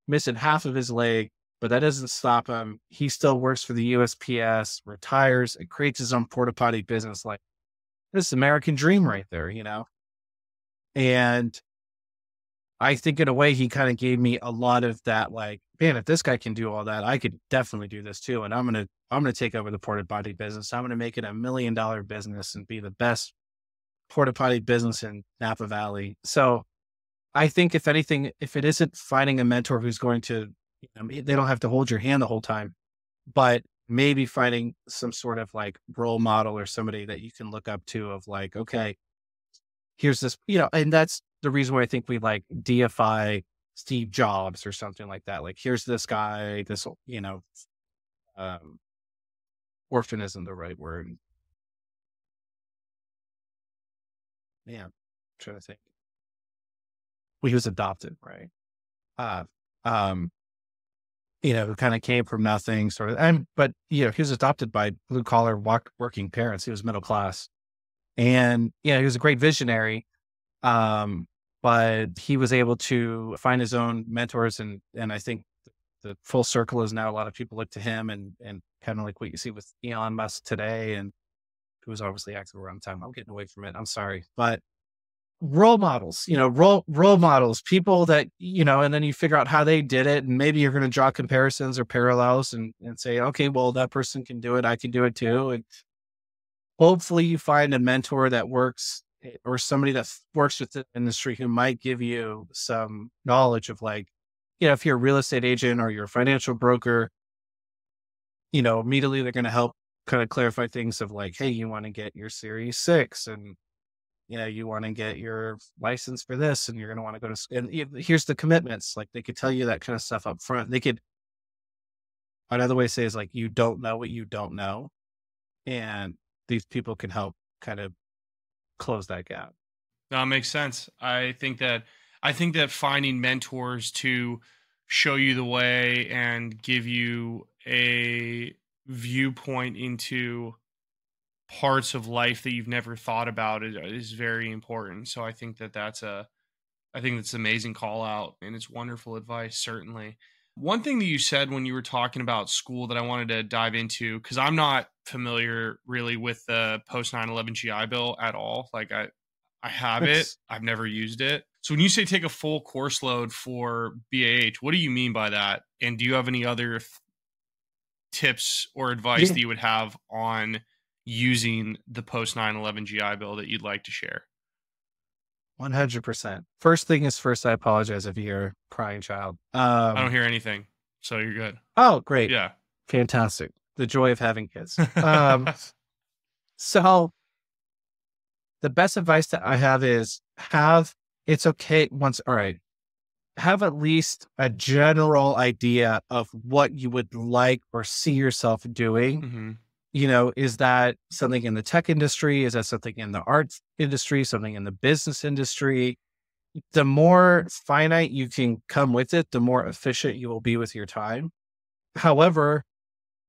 S4: missing half of his leg, but that doesn't stop him. He still works for the USPS, retires, and creates his own porta potty business. Like this American dream right there, you know. And I think in a way he kind of gave me a lot of that like, man, if this guy can do all that, I could definitely do this too. And I'm gonna I'm gonna take over the porta potty business. I'm gonna make it a million dollar business and be the best porta potty business in Napa Valley. So I think if anything, if it isn't finding a mentor who's going to, you know, they don't have to hold your hand the whole time, but maybe finding some sort of like role model or somebody that you can look up to of like, okay, here's this, you know, and that's the reason why I think we like deify Steve Jobs or something like that. Like, here's this guy, this, you know, um, orphan isn't the right word. Yeah, I'm trying to think. Well, he was adopted, right? Uh, um, you know, who kind of came from nothing, sort of. And but you know, he was adopted by blue collar working parents. He was middle class, and yeah, he was a great visionary. Um, but he was able to find his own mentors, and and I think the full circle is now a lot of people look to him, and and kind of like what you see with Elon Musk today, and who was obviously active around the time. I'm getting away from it. I'm sorry, but role models, you know, role role models, people that you know, and then you figure out how they did it, and maybe you're going to draw comparisons or parallels, and and say, okay, well, that person can do it, I can do it too, and hopefully you find a mentor that works eh, or somebody that works with the industry who might give you some knowledge of like, you know, if you're a real estate agent or you're a financial broker, you know, immediately they're going to help kind of clarify things of like, hey, you want to get your Series Six, and you know, you want to get your license for this, and you're going to want to go to. School. And here's the commitments. Like they could tell you that kind of stuff up front. They could. Another way to say is like you don't know what you don't know, and these people can help kind of close that gap.
S1: That makes sense. I think that I think that finding mentors to show you the way and give you a viewpoint into parts of life that you've never thought about is, is very important. So I think that that's a I think that's an amazing call out and it's wonderful advice certainly. One thing that you said when you were talking about school that I wanted to dive into cuz I'm not familiar really with the post 9/11 GI Bill at all. Like I I have it. I've never used it. So when you say take a full course load for BAH, what do you mean by that? And do you have any other tips or advice yeah. that you would have on using the post 9/11 GI Bill that you'd like to share?
S4: 100%. First thing is first, I apologize if you hear crying child.
S1: Um, I don't hear anything, so you're good.
S4: Oh, great.
S1: Yeah.
S4: Fantastic. The joy of having kids. Um, so the best advice that I have is have it's okay once all right have at least a general idea of what you would like or see yourself doing mm-hmm. You know is that something in the tech industry is that something in the arts industry something in the business industry the more finite you can come with it the more efficient you will be with your time however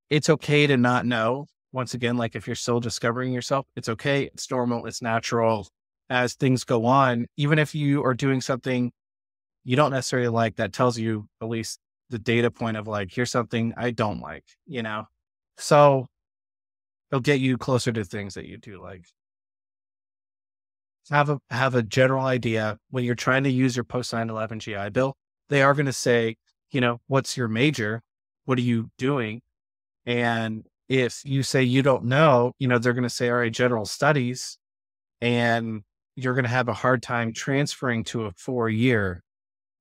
S4: it's okay to not know once again, like if you're still discovering yourself, it's okay. It's normal. It's natural as things go on. Even if you are doing something you don't necessarily like, that tells you at least the data point of like, here's something I don't like, you know? So it'll get you closer to things that you do like. Have a have a general idea when you're trying to use your post 9-11 GI Bill. They are going to say, you know, what's your major? What are you doing? And if you say you don't know, you know, they're going to say, all right, general studies, and you're going to have a hard time transferring to a four year.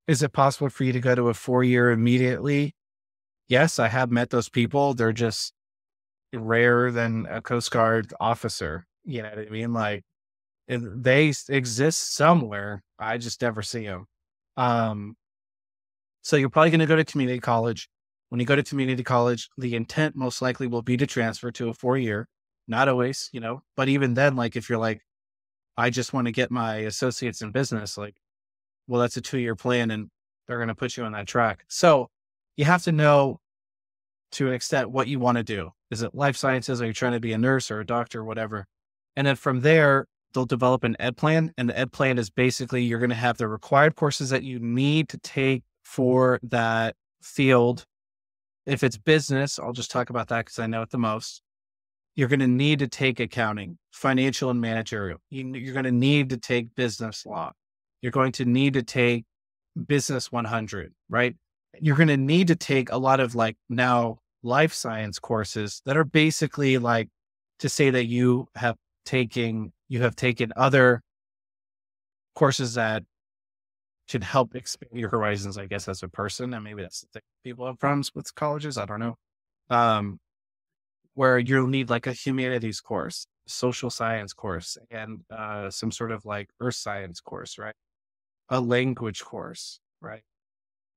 S4: Is it possible for you to go to a four year immediately? Yes, I have met those people. They're just rarer than a Coast Guard officer. You know what I mean? Like they exist somewhere. I just never see them. Um, so you're probably going to go to community college. When you go to community college, the intent most likely will be to transfer to a four year, not always, you know, but even then, like if you're like, I just want to get my associates in business, like, well, that's a two year plan and they're going to put you on that track. So you have to know to an extent what you want to do. Is it life sciences? Are you trying to be a nurse or a doctor or whatever? And then from there, they'll develop an ed plan. And the ed plan is basically you're going to have the required courses that you need to take for that field if it's business, I'll just talk about that because I know it the most. You're going to need to take accounting, financial and managerial. You, are going to need to take business law. You're going to need to take business 100, right? You're going to need to take a lot of like now life science courses that are basically like to say that you have taken you have taken other courses that should help expand your horizons, I guess, as a person. And maybe that's the thing people have problems with colleges. I don't know. Um, where you'll need like a humanities course, social science course, and uh, some sort of like earth science course, right? A language course, right?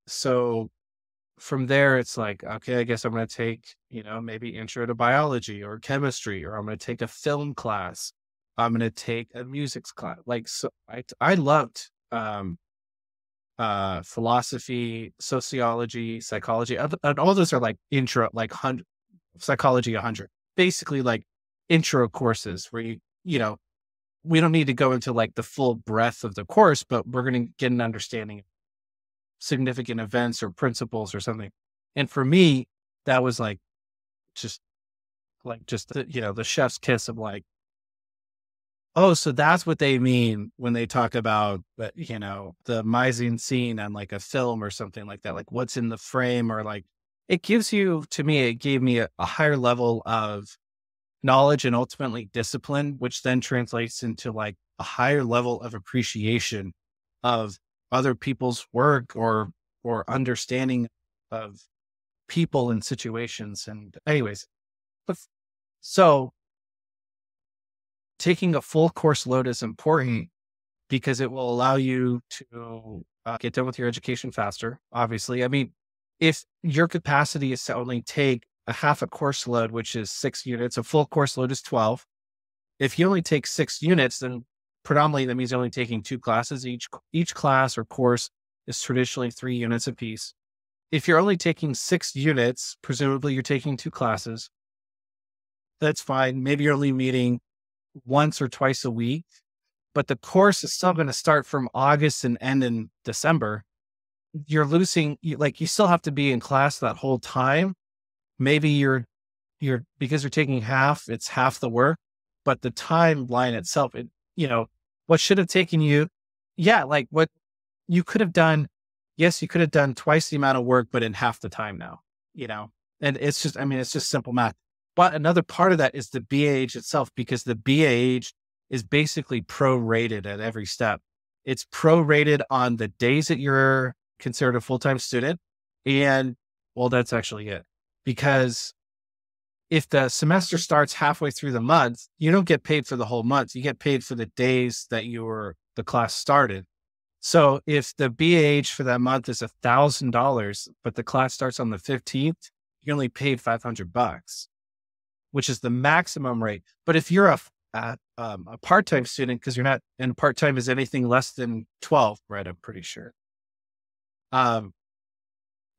S4: So from there, it's like, okay, I guess I'm going to take, you know, maybe intro to biology or chemistry, or I'm going to take a film class. I'm going to take a music class. Like, so I, I loved, um, uh, philosophy, sociology, psychology, and all those are like intro, like hundred psychology, a hundred, basically like intro courses where you, you know, we don't need to go into like the full breadth of the course, but we're going to get an understanding of significant events or principles or something. And for me, that was like just like just the, you know, the chef's kiss of like, Oh, so that's what they mean when they talk about, but, you know, the mise scene on like a film or something like that. Like what's in the frame or like it gives you, to me, it gave me a, a higher level of knowledge and ultimately discipline, which then translates into like a higher level of appreciation of other people's work or or understanding of people and situations. And anyways, so taking a full course load is important because it will allow you to uh, get done with your education faster. Obviously, I mean, if your capacity is to only take a half a course load, which is six units, a full course load is 12. If you only take six units, then predominantly that means only taking two classes. Each, each class or course is traditionally three units apiece. If you're only taking six units, presumably you're taking two classes. That's fine. Maybe you're only meeting once or twice a week, but the course is still going to start from August and end in December. You're losing, like, you still have to be in class that whole time. Maybe you're, you're, because you're taking half, it's half the work, but the timeline itself, it, you know, what should have taken you, yeah, like what you could have done. Yes, you could have done twice the amount of work, but in half the time now, you know, and it's just, I mean, it's just simple math. But another part of that is the BAH itself, because the BAH is basically prorated at every step. It's prorated on the days that you're considered a full time student. And well, that's actually it. Because if the semester starts halfway through the month, you don't get paid for the whole month. You get paid for the days that you were the class started. So if the BAH for that month is a thousand dollars, but the class starts on the 15th, you only paid 500 bucks which is the maximum rate. But if you're a, a, um, a part time student, because you're not, and part time is anything less than 12, right? I'm pretty sure. Um,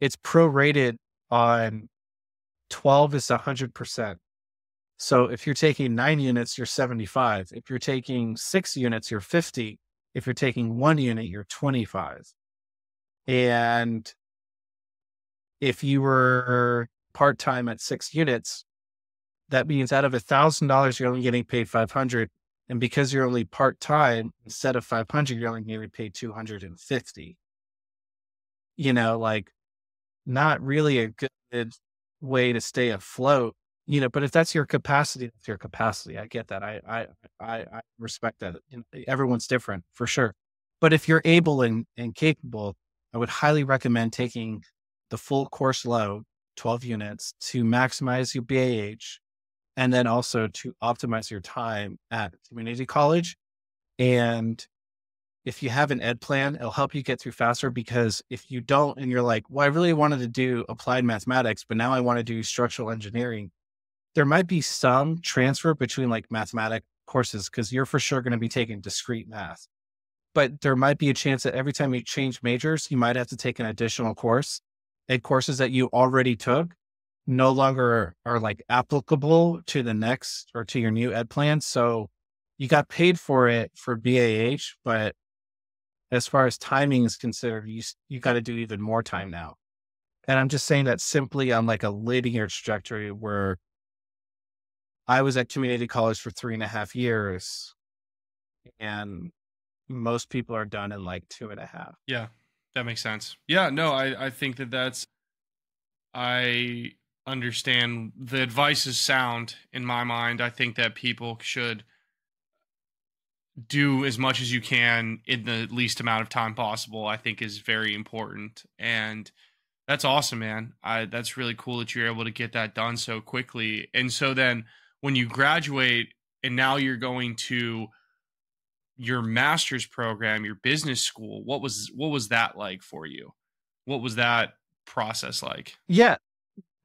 S4: it's prorated on 12 is 100%. So if you're taking nine units, you're 75. If you're taking six units, you're 50. If you're taking one unit, you're 25. And if you were part time at six units, that means out of a thousand dollars, you're only getting paid 500. And because you're only part time, instead of 500, you're only getting paid 250. You know, like not really a good way to stay afloat, you know, but if that's your capacity, that's your capacity. I get that. I, I, I, I respect that. Everyone's different for sure. But if you're able and, and capable, I would highly recommend taking the full course load, 12 units to maximize your BAH and then also to optimize your time at community college. And if you have an ed plan, it'll help you get through faster because if you don't, and you're like, well, I really wanted to do applied mathematics, but now I want to do structural engineering, there might be some transfer between like mathematic courses because you're for sure going to be taking discrete math. But there might be a chance that every time you change majors, you might have to take an additional course. Ed courses that you already took no longer are like applicable to the next or to your new ed plan. So you got paid for it for BAH, but as far as timing is considered, you you got to do even more time now. And I'm just saying that simply on like a linear trajectory where I was at community college for three and a half years, and most people are done in like two and a half.
S1: Yeah, that makes sense. Yeah, no, I I think that that's I understand the advice is sound in my mind. I think that people should do as much as you can in the least amount of time possible. I think is very important, and that's awesome, man. I that's really cool that you're able to get that done so quickly. And so then when you graduate, and now you're going to your master's program, your business school. What was what was that like for you? What was that process like?
S4: Yeah,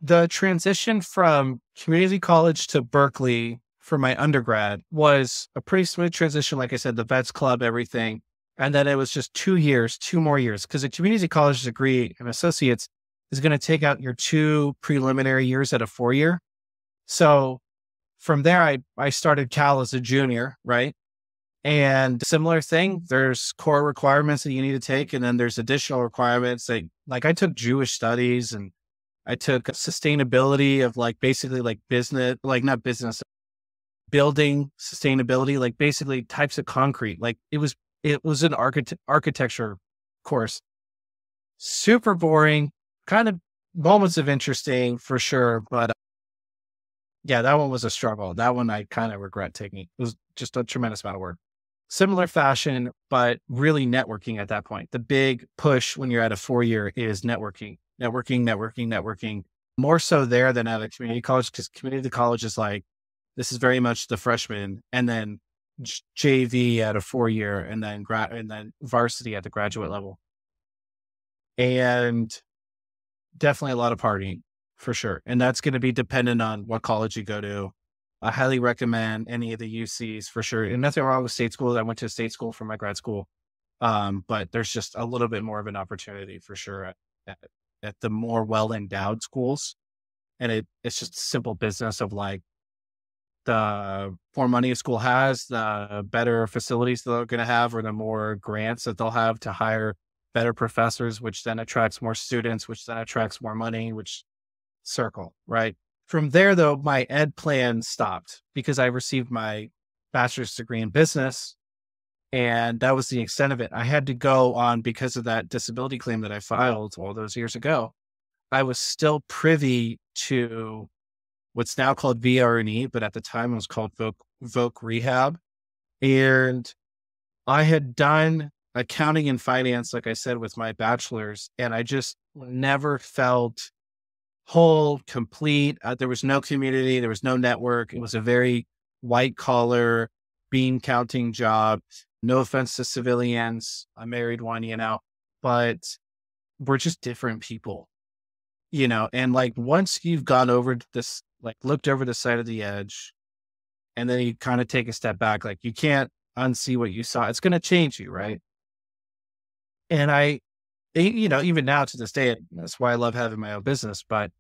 S4: the transition from community college to Berkeley for my undergrad was a pretty smooth transition. Like I said, the vets club, everything. And then it was just two years, two more years, because a community college degree and associates is going to take out your two preliminary years at a four year. So from there, I, I started Cal as a junior, right? And similar thing, there's core requirements that you need to take, and then there's additional requirements that, like, I took Jewish studies and I took sustainability of like basically like business, like not business, building sustainability, like basically types of concrete. Like it was, it was an architect architecture course. Super boring, kind of moments of interesting for sure. But uh, yeah, that one was a struggle. That one I kind of regret taking. It was just a tremendous amount of work. similar fashion, but really networking at that point. The big push when you're at a four year is networking, networking, networking, networking. More so there than at a community college because community college is like, this is very much the freshman and then JV at a four year and then grad and then varsity at the graduate level. And definitely a lot of partying for sure. And that's going to be dependent on what college you go to. I highly recommend any of the UCs for sure. And nothing wrong with state schools. I went to a state school for my grad school. Um, but there's just a little bit more of an opportunity for sure at, at, at the more well endowed schools. And it, it's just simple business of like the more money a school has, the better facilities they're going to have, or the more grants that they'll have to hire better professors, which then attracts more students, which then attracts more money, which circle, right? From there, though, my ed plan stopped because I received my bachelor's degree in business. And that was the extent of it. I had to go on because of that disability claim that I filed all those years ago. I was still privy to what's now called VR&E, but at the time it was called Voc, Voc Rehab. And I had done accounting and finance, like I said, with my bachelor's, and I just never felt whole, complete. Uh, there was no community, there was no network. It was a very white collar bean counting job. No offense to civilians. I married one, you know, but we're just different people, you know. And like once you've gone over this, like looked over the side of the edge, and then you kind of take a step back, like you can't unsee what you saw. It's going to change you, right? And I, you know, even now to this day, that's why I love having my own business. But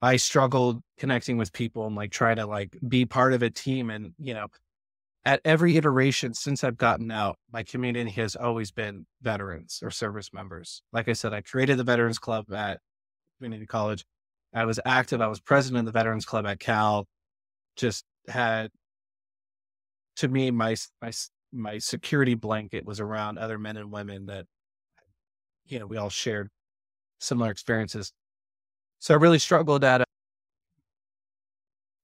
S4: I struggled connecting with people and like trying to like be part of a team. And, you know, at every iteration since I've gotten out, my community has always been veterans or service members. Like I said, I created the Veterans Club at community college. I was active. I was president of the Veterans Club at Cal. Just had, to me, my my my security blanket was around other men and women that you know, we all shared similar experiences. So I really struggled at uh,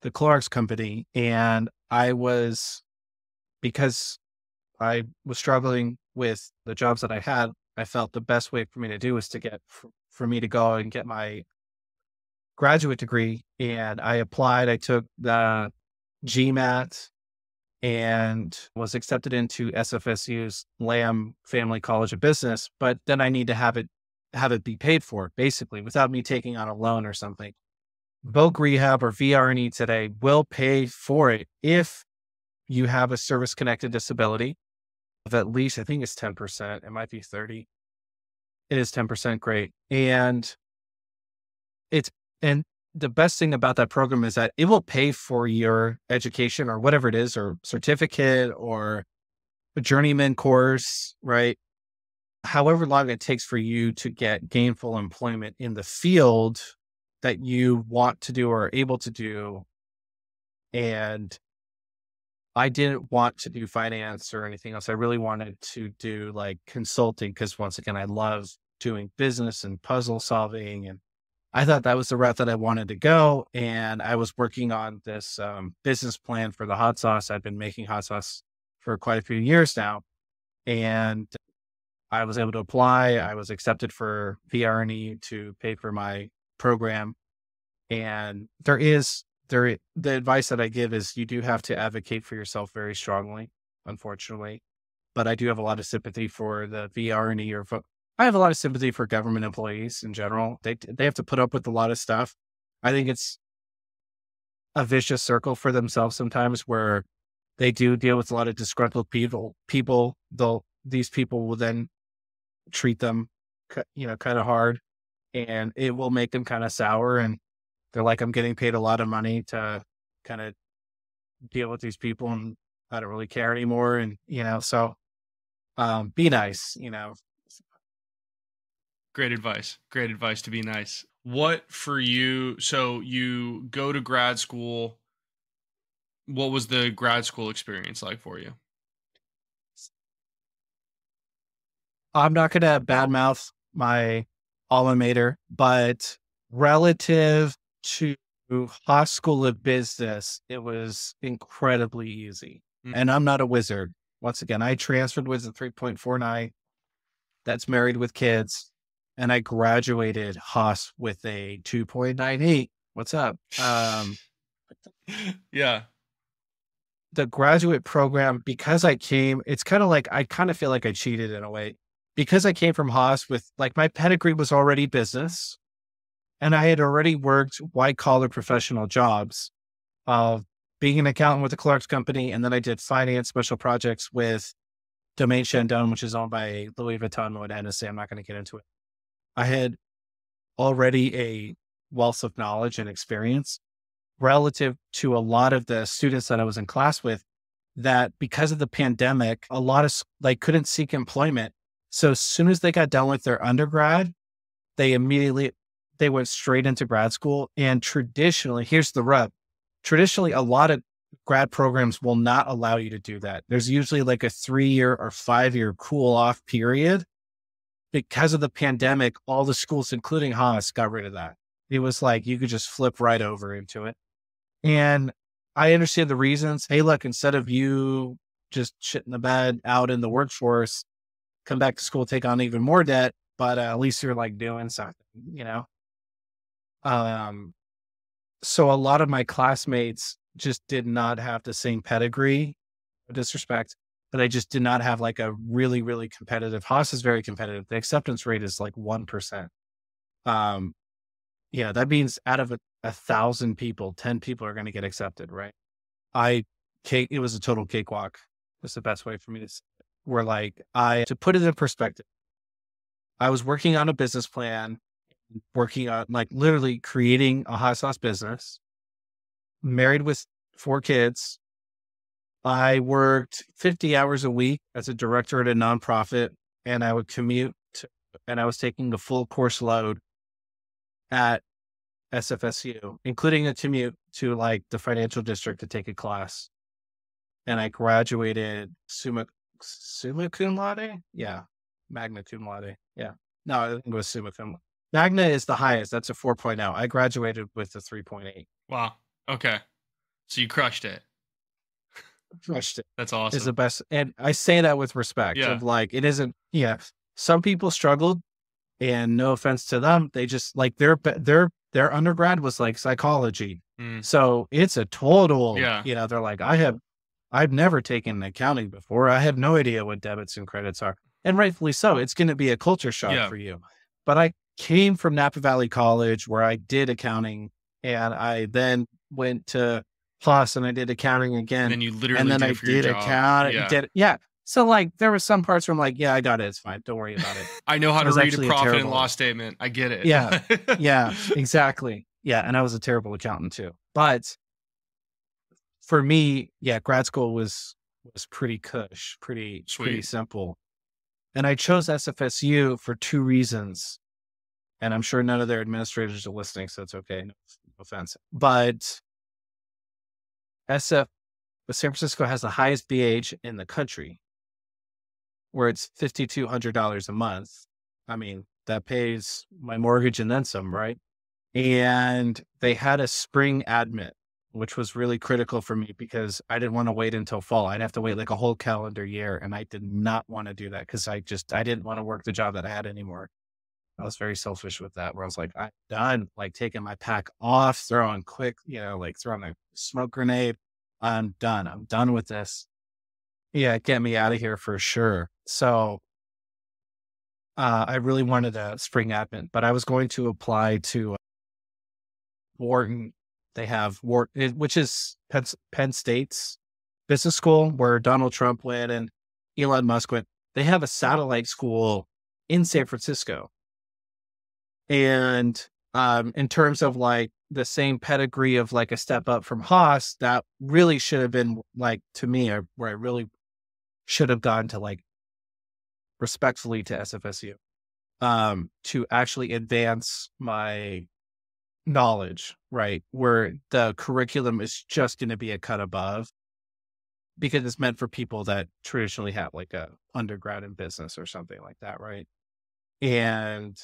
S4: the Clorox company. And I was, because I was struggling with the jobs that I had, I felt the best way for me to do was to get, for, for me to go and get my graduate degree. And I applied, I took the GMAT and was accepted into SFSU's Lam Family College of Business, but then I need to have it have it be paid for, basically, without me taking on a loan or something. Voc Rehab or VRE today will pay for it if you have a service connected disability of at least, I think it's 10%. It might be 30. It is 10%. Great. And it's, and the best thing about that program is that it will pay for your education or whatever it is, or certificate or a journeyman course, right? However long it takes for you to get gainful employment in the field that you want to do or are able to do. And I didn't want to do finance or anything else. I really wanted to do like consulting because once again, I love doing business and puzzle solving and I thought that was the route that I wanted to go. And I was working on this um, business plan for the hot sauce. I'd been making hot sauce for quite a few years now. And I was able to apply. I was accepted for VRE to pay for my program. And there is there the advice that I give is you do have to advocate for yourself very strongly, unfortunately. But I do have a lot of sympathy for the VRE or I have a lot of sympathy for government employees in general. They they have to put up with a lot of stuff. I think it's a vicious circle for themselves sometimes where they do deal with a lot of disgruntled people. People, they'll these people will then treat them, you know, kind of hard, and it will make them kind of sour. And they're like, "I'm getting paid a lot of money to kind of deal with these people, and I don't really care anymore." And you know, so um, be nice. You know,
S1: Great advice. Great advice to be nice. What for you? So you go to grad school. What was the grad school experience like for you?
S4: I'm not going to badmouth my alma mater, but relative to Haas School of Business, it was incredibly easy. Mm-hmm. And I'm not a wizard. once again, I transferred with a 3.49 that's married with kids, and I graduated Haas with a 2.98. What's up? Um,
S1: yeah.
S4: the graduate program, because I came, it's kind of like I kind of feel like I cheated in a way because I came from Haas with like my pedigree was already business and I had already worked white collar professional jobs of being an accountant with a Clorox company. And then I did finance special projects with Domaine Chandon, which is owned by Louis Vuitton Moet Hennessy. I'm not going to get into it. I had already a wealth of knowledge and experience relative to a lot of the students that I was in class with that because of the pandemic, a lot of like couldn't seek employment. So as soon as they got done with their undergrad, they immediately they went straight into grad school. And traditionally, here's the rub. Traditionally, a lot of grad programs will not allow you to do that. There's usually like a three year or five year cool off period. Because of the pandemic, all the schools, including Haas, got rid of that. It was like you could just flip right over into it. And I understand the reasons. Hey, look, instead of you just shitting the bed out in the workforce, come back to school, take on even more debt, but uh, at least you're like doing something, you know? Um, so a lot of my classmates just did not have the same pedigree, disrespect, but they just did not have like a really, really competitive. Haas is very competitive. The acceptance rate is like 1%. Um, yeah, that means out of a, a thousand people, 10 people are going to get accepted, right? I, cake, it was a total cakewalk. That's the best way for me to say it. Where like, I, to put it in perspective, I was working on a business plan, working on like literally creating a hot sauce business, married with four kids. I worked 50 hours a week as a director at a nonprofit, and I would commute, to, and I was taking the full course load at SFSU, including a commute to like the financial district to take a class. And I graduated summa, summa cum laude. Yeah. Magna cum laude. Yeah. No, I think it was summa cum laude. Magna is the highest. That's a 4.0. I graduated with a 3.8.
S1: Wow. Okay. So you crushed it.
S4: Crushed it.
S1: That's awesome.
S4: Is the best. And I say that with respect
S1: Yeah.
S4: of like, it isn't, yeah. Some people struggled and no offense to them. They just like their, their, their undergrad was like psychology.
S1: Mm.
S4: So it's a total,
S1: Yeah.
S4: you know, they're like, I have, I've never taken accounting before. I have no idea what debits and credits are. And rightfully so. It's going to be a culture shock
S1: Yeah.
S4: for you. But I came from Napa Valley College where I did accounting and I then went to Plus and I did accounting again.
S1: And you literally
S4: and then
S1: did
S4: I
S1: it for your
S4: did
S1: job.
S4: accounting.
S1: Yeah.
S4: Did, yeah. So like there were some parts where I'm like, yeah, I got it. It's fine. Don't worry about it.
S1: I know how to read a
S4: actually a
S1: profit and loss statement. I get it.
S4: Yeah. yeah, exactly. Yeah, and I was a terrible accountant too. But for me, yeah, grad school was was pretty cush, pretty pretty simple. And I chose SFSU for two reasons. And I'm sure none of their administrators are listening, so it's okay. No, no offense. But SF but San Francisco has the highest BAH in the country, where it's fifty two hundred dollars a month. I mean, that pays my mortgage and then some, right? And they had a spring admit, which was really critical for me because I didn't want to wait until fall. I'd have to wait like a whole calendar year. And I did not want to do that because I just, I didn't want to work the job that I had anymore. I was very selfish with that, where I was like, I'm done, like taking my pack off, throwing quick, you know, like throwing a smoke grenade. I'm done. I'm done with this. Yeah, get me out of here for sure. So uh, I really wanted a spring admin, but I was going to apply to uh, Wharton. They have Wharton, which is Penn, Penn State's business school where Donald Trump went and Elon Musk went. They have a satellite school in San Francisco. And um, in terms of like the same pedigree of like a step up from Haas, that really should have been like to me, where I really should have gone to like respectfully to SFSU um, to actually advance my knowledge, right? Where the curriculum is just going to be a cut above because it's meant for people that traditionally have like a undergrad in business or something like that, right? And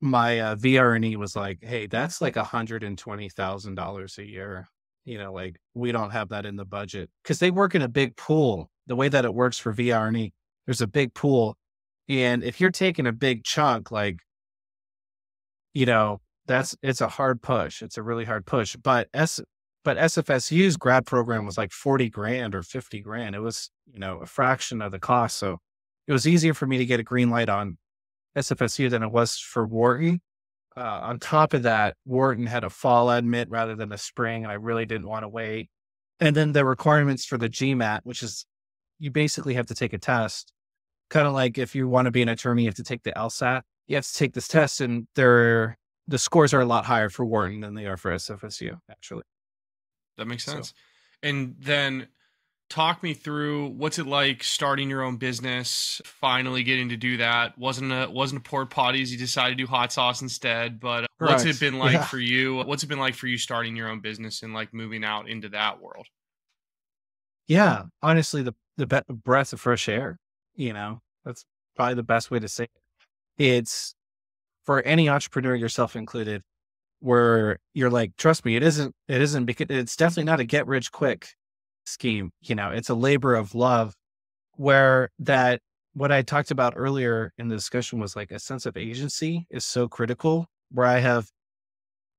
S4: my uh, VR&E was like, hey, that's like a $120,000 a year. you know, like we don't have that in the budget because they work in a big pool. The way that it works for VR and E, there's a big pool. And if you're taking a big chunk, like, you know, that's it's a hard push. It's a really hard push. But S but SFSU's grad program was like 40 grand or 50 grand. It was, you know, a fraction of the cost. So it was easier for me to get a green light on SFSU than it was for Wharton. Uh, on top of that, Wharton had a fall admit rather than a spring. I really didn't want to wait. And then the requirements for the GMAT, which is you basically have to take a test. Kind of like if you want to be an attorney, you have to take the LSAT. You have to take this test, and there the scores are a lot higher for Wharton than they are for SFSU, actually.
S1: That makes
S4: So-
S1: sense. And then talk me through what's it like starting your own business, finally getting to do that. Wasn't a wasn't a port potties, you decided to do hot sauce instead. But what's it been like
S4: Yeah.
S1: for you? What's it been like for you starting your own business and like moving out into that world?
S4: Yeah, honestly, the the be- breath of fresh air. You know, that's probably the best way to say it. It's for any entrepreneur, yourself included, where you're like, trust me, it isn't. It isn't because it's definitely not a get rich quick scheme. You know, it's a labor of love. Where that what I talked about earlier in the discussion was like a sense of agency is so critical. Where I have,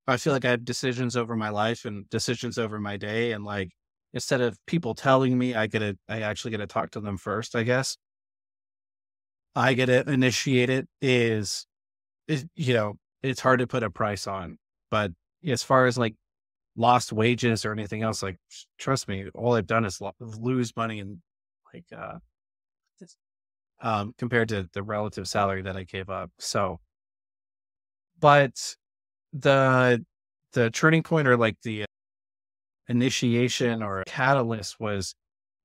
S4: I feel like I have decisions over my life and decisions over my day, and like instead of people telling me, I get to, I actually get to talk to them first, I guess. I get to initiate it is, is, you know, it's hard to put a price on, but as far as like lost wages or anything else, like, trust me, all I've done is lo- lose money and like, uh, um, compared to the relative salary that I gave up. So, but the, the turning point or like the initiation or catalyst was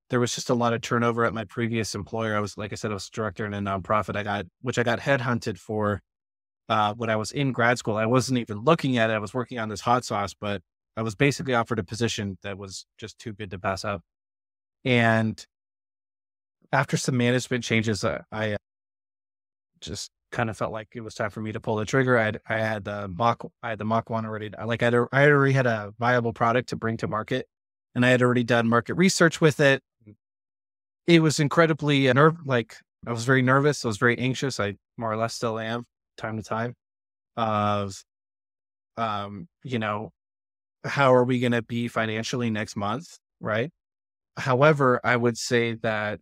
S4: there was just a lot of turnover at my previous employer. I was, like I said, I was director in a nonprofit. I got, which I got headhunted for uh, when I was in grad school. I wasn't even looking at it. I was working on this hot sauce, but I was basically offered a position that was just too good to pass up. And after some management changes, uh, I uh, just kind of felt like it was time for me to pull the trigger. I had, I had the mock, I had the Mach One already. I like, I'd, I had already had a viable product to bring to market and I had already done market research with it. It was incredibly nerve, like I was very nervous. I was very anxious. I more or less still am time to time of, um, you know, how are we going to be financially next month? Right. However, I would say that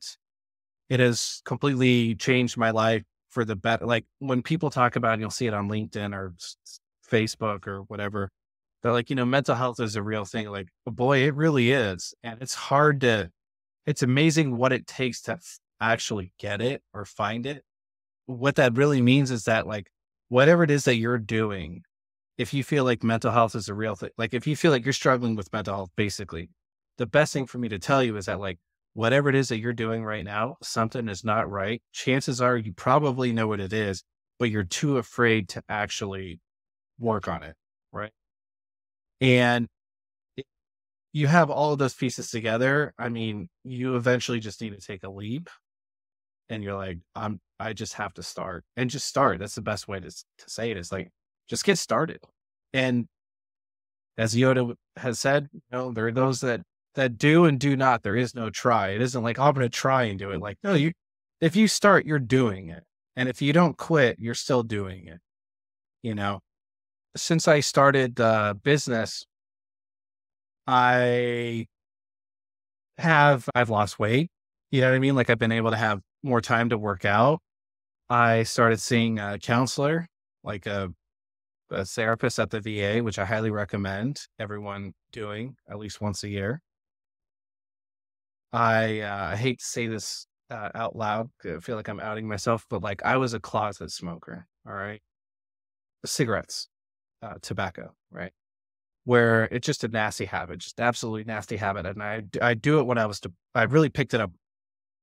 S4: it has completely changed my life for the better. Like when people talk about, you'll see it on LinkedIn or Facebook or whatever. They're like, you know, mental health is a real thing. Like, oh, boy, it really is. And it's hard to, it's amazing what it takes to actually get it or find it. What that really means is that, like, whatever it is that you're doing, if you feel like mental health is a real thing, like, if you feel like you're struggling with mental health, basically, the best thing for me to tell you is that, like, whatever it is that you're doing right now, something is not right. Chances are you probably know what it is, but you're too afraid to actually work on it. Right. And you have all of those pieces together. I mean, you eventually just need to take a leap and you're like, I'm, I just have to start and just start. That's the best way to, to say it is like, just get started. And as Yoda has said, you know, there are those that, that do and do not. There is no try. It isn't like, oh, I'm going to try and do it. Like, no, you, if you start, you're doing it. And if you don't quit, you're still doing it. You know, since I started uh, business, I have I've lost weight. You know what I mean? Like I've been able to have more time to work out. I started seeing a counselor, like a, a therapist at the VA, which I highly recommend everyone doing at least once a year. I uh, hate to say this uh, out loud. I feel like I'm outing myself, but like I was a closet smoker. All right, cigarettes, uh, tobacco, right? Where it's just a nasty habit, just absolutely nasty habit. And I I do it when I was de- I really picked it up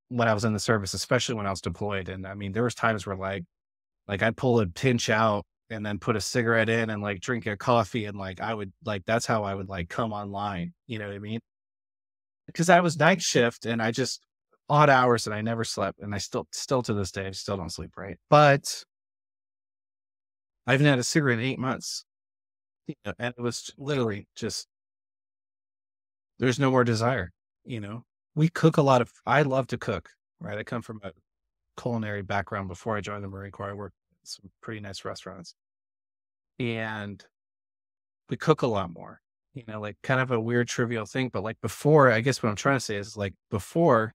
S4: when I was in the service, especially when I was deployed. And I mean, there was times where like like I'd pull a pinch out and then put a cigarette in and like drink a coffee and like I would like that's how I would like come online. You know what I mean? Because I was night shift and I just odd hours and I never slept and I still still to this day I still don't sleep right. But I haven't had a cigarette in eight months. You know, and it was literally just there's no more desire. You know, we cook a lot of, I love to cook, right? I come from a culinary background before I joined the Marine Corps. I worked some pretty nice restaurants and we cook a lot more, you know, like kind of a weird, trivial thing. But like before, I guess what I'm trying to say is like before,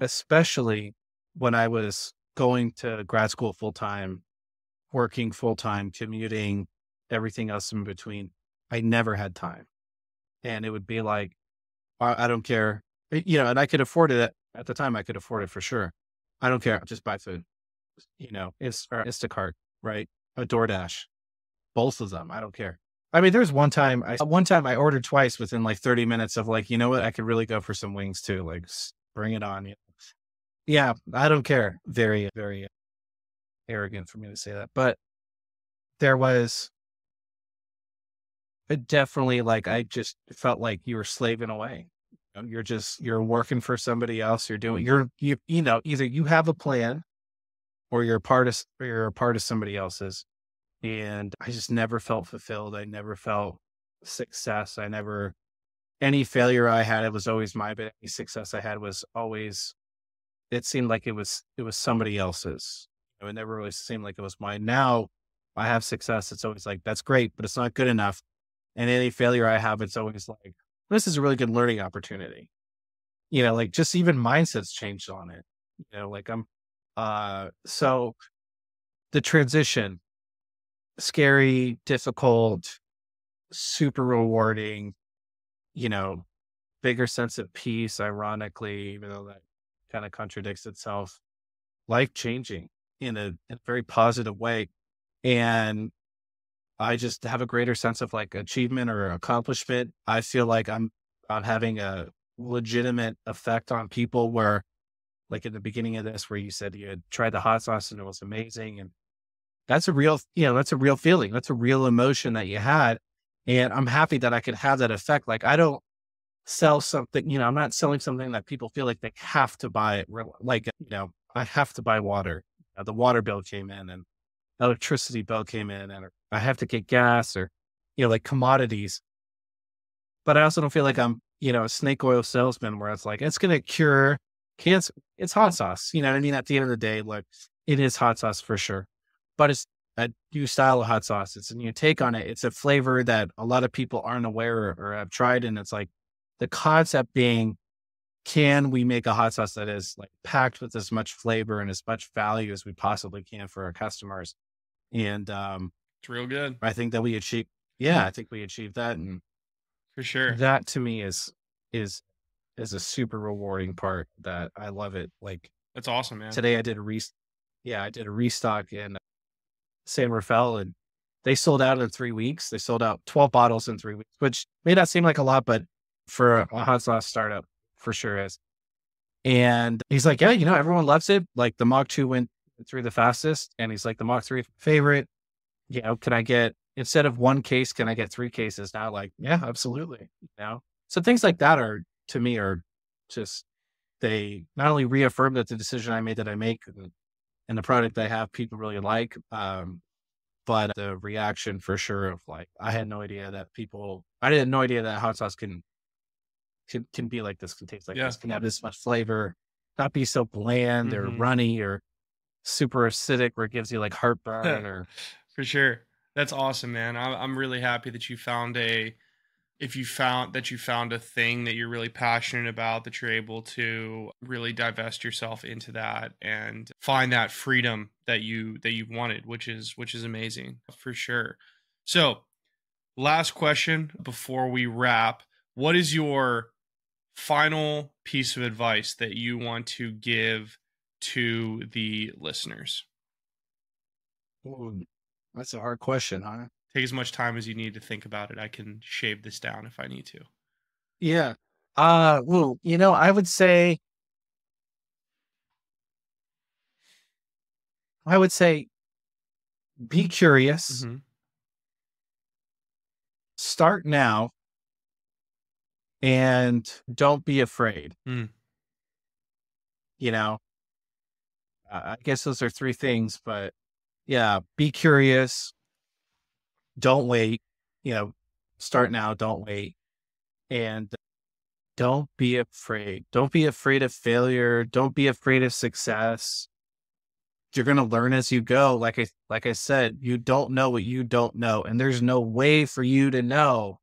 S4: especially when I was going to grad school full time, working full time, commuting, everything else in between, I never had time. And it would be like, I, I don't care, eh, you know, and I could afford it at the time. I could afford it for sure. I don't care. Just buy food, you know, it's or Instacart, right? A DoorDash, both of them. I don't care. I mean, there's one time, I, one time I ordered twice within like 30 minutes of like, you know what? I could really go for some wings too. Like, bring it on. Yeah, I don't care. Very, very arrogant for me to say that. But there was it definitely like, I just felt like you were slaving away. You're just, you're working for somebody else. You're doing, you're, you, you know, either you have a plan or you're a part of, or you're a part of somebody else's. And I just never felt fulfilled. I never felt success. I never, any failure I had, it was always my, but any success I had was always it seemed like it was it was somebody else's. It never really seemed like it was mine. Now I have success. It's always like that's great, but it's not good enough. And any failure I have, it's always like this is a really good learning opportunity. You know, like just even mindsets changed on it. You know, like I'm uh so the transition scary, difficult, super rewarding, you know, bigger sense of peace, ironically, even though that kind of contradicts itself, life changing in a, in a very positive way. And I just have a greater sense of like achievement or accomplishment. I feel like I'm I'm having a legitimate effect on people where like in the beginning of this where you said you had tried the hot sauce and it was amazing and that's a real you know that's a real feeling that's a real emotion that you had and i'm happy that i could have that effect like i don't sell something, you know, I'm not selling something that people feel like they have to buy it. Like, you know, I have to buy water. Uh, the water bill came in and electricity bill came in and I have to get gas or, you know, like commodities. But I also don't feel like I'm, you know, a snake oil salesman where it's like, it's going to cure cancer. It's hot sauce. You know what I mean? At the end of the day, like it is hot sauce for sure, but it's a new style of hot sauce. It's a new take on it. It's a flavor that a lot of people aren't aware or have tried. And it's like, the concept being can we make a hot sauce that is like packed with as much flavor and as much value as we possibly can for our customers and um
S1: it's real good
S4: i think that we achieve yeah i think we achieved that and
S1: for sure
S4: that to me is is is a super rewarding part that i love it like
S1: that's awesome man
S4: today i did a re yeah i did a restock in san rafael and they sold out in three weeks they sold out 12 bottles in three weeks which may not seem like a lot but for a hot sauce startup for sure is. And he's like, yeah, you know, everyone loves it. Like the Mach 2 went through the fastest. And he's like, the Mach 3 favorite. You know, can I get, instead of one case, can I get three cases now? Like, yeah, absolutely. You know, so things like that are, to me, are just, they not only reaffirm that the decision I made that I make and the product I have people really like, um, but the reaction for sure of like, I had no idea that people, I had no idea that hot sauce can can, can be like this, can taste like yeah. this, can have this much flavor, not be so bland mm-hmm. or runny or super acidic where it gives you like heartburn or.
S1: For sure. That's awesome, man. I'm really happy that you found a, if you found that you found a thing that you're really passionate about, that you're able to really divest yourself into that and find that freedom that you that you wanted, which is which is amazing for sure. So, last question before we wrap: What is your final piece of advice that you want to give to the listeners?
S4: Ooh, that's a hard question, huh?
S1: Take as much time as you need to think about it. I can shave this down if I need to.
S4: Yeah. Uh well, you know, I would say I would say be curious. Mm-hmm. Start now and don't be afraid. Mm. You know, I guess those are three things, but yeah, be curious. Don't wait. You know, start now. Don't wait. And don't be afraid. Don't be afraid of failure. Don't be afraid of success. You're going to learn as you go. Like I, like I said, you don't know what you don't know. And there's no way for you to know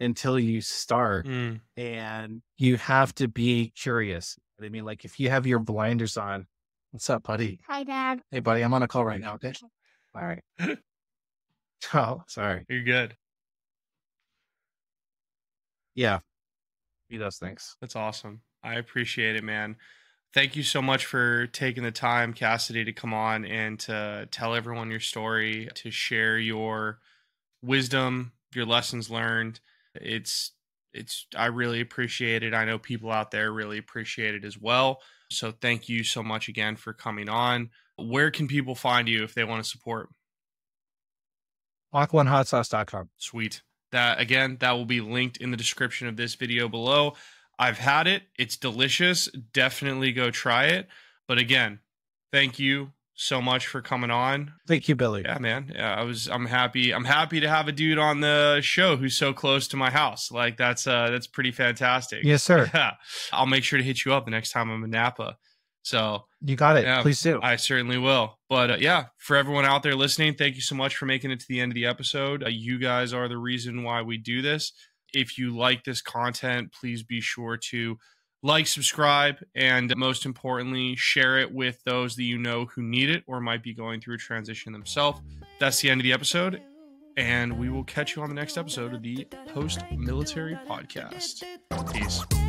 S4: until you start.
S1: Mm.
S4: And you have to be curious. I mean, like if you have your blinders on, what's up, buddy?
S5: Hi, Dad.
S4: Hey, buddy, I'm on a call right now. Okay. All right. oh, sorry.
S1: You're good.
S4: Yeah. Be those things.
S1: That's awesome. I appreciate it, man. Thank you so much for taking the time, Cassidy, to come on and to tell everyone your story, to share your wisdom, your lessons learned. It's it's I really appreciate it. I know people out there really appreciate it as well. So thank you so much again for coming on. Where can people find you if they want to support?
S4: Aquaandhotsauce.com.
S1: Sweet. That again, that will be linked in the description of this video below. I've had it. It's delicious. Definitely go try it. But again, thank you so much for coming on.
S4: Thank you, Billy.
S1: Yeah, man. Yeah, I was I'm happy. I'm happy to have a dude on the show who's so close to my house. Like that's uh that's pretty fantastic.
S4: Yes, sir.
S1: Yeah. I'll make sure to hit you up the next time I'm in Napa. So
S4: You got it.
S1: Yeah,
S4: Please do.
S1: I certainly will. But uh, yeah, for everyone out there listening, thank you so much for making it to the end of the episode. Uh, you guys are the reason why we do this. If you like this content, please be sure to like, subscribe, and most importantly, share it with those that you know who need it or might be going through a transition themselves. That's the end of the episode. And we will catch you on the next episode of the Post Military Podcast. Peace.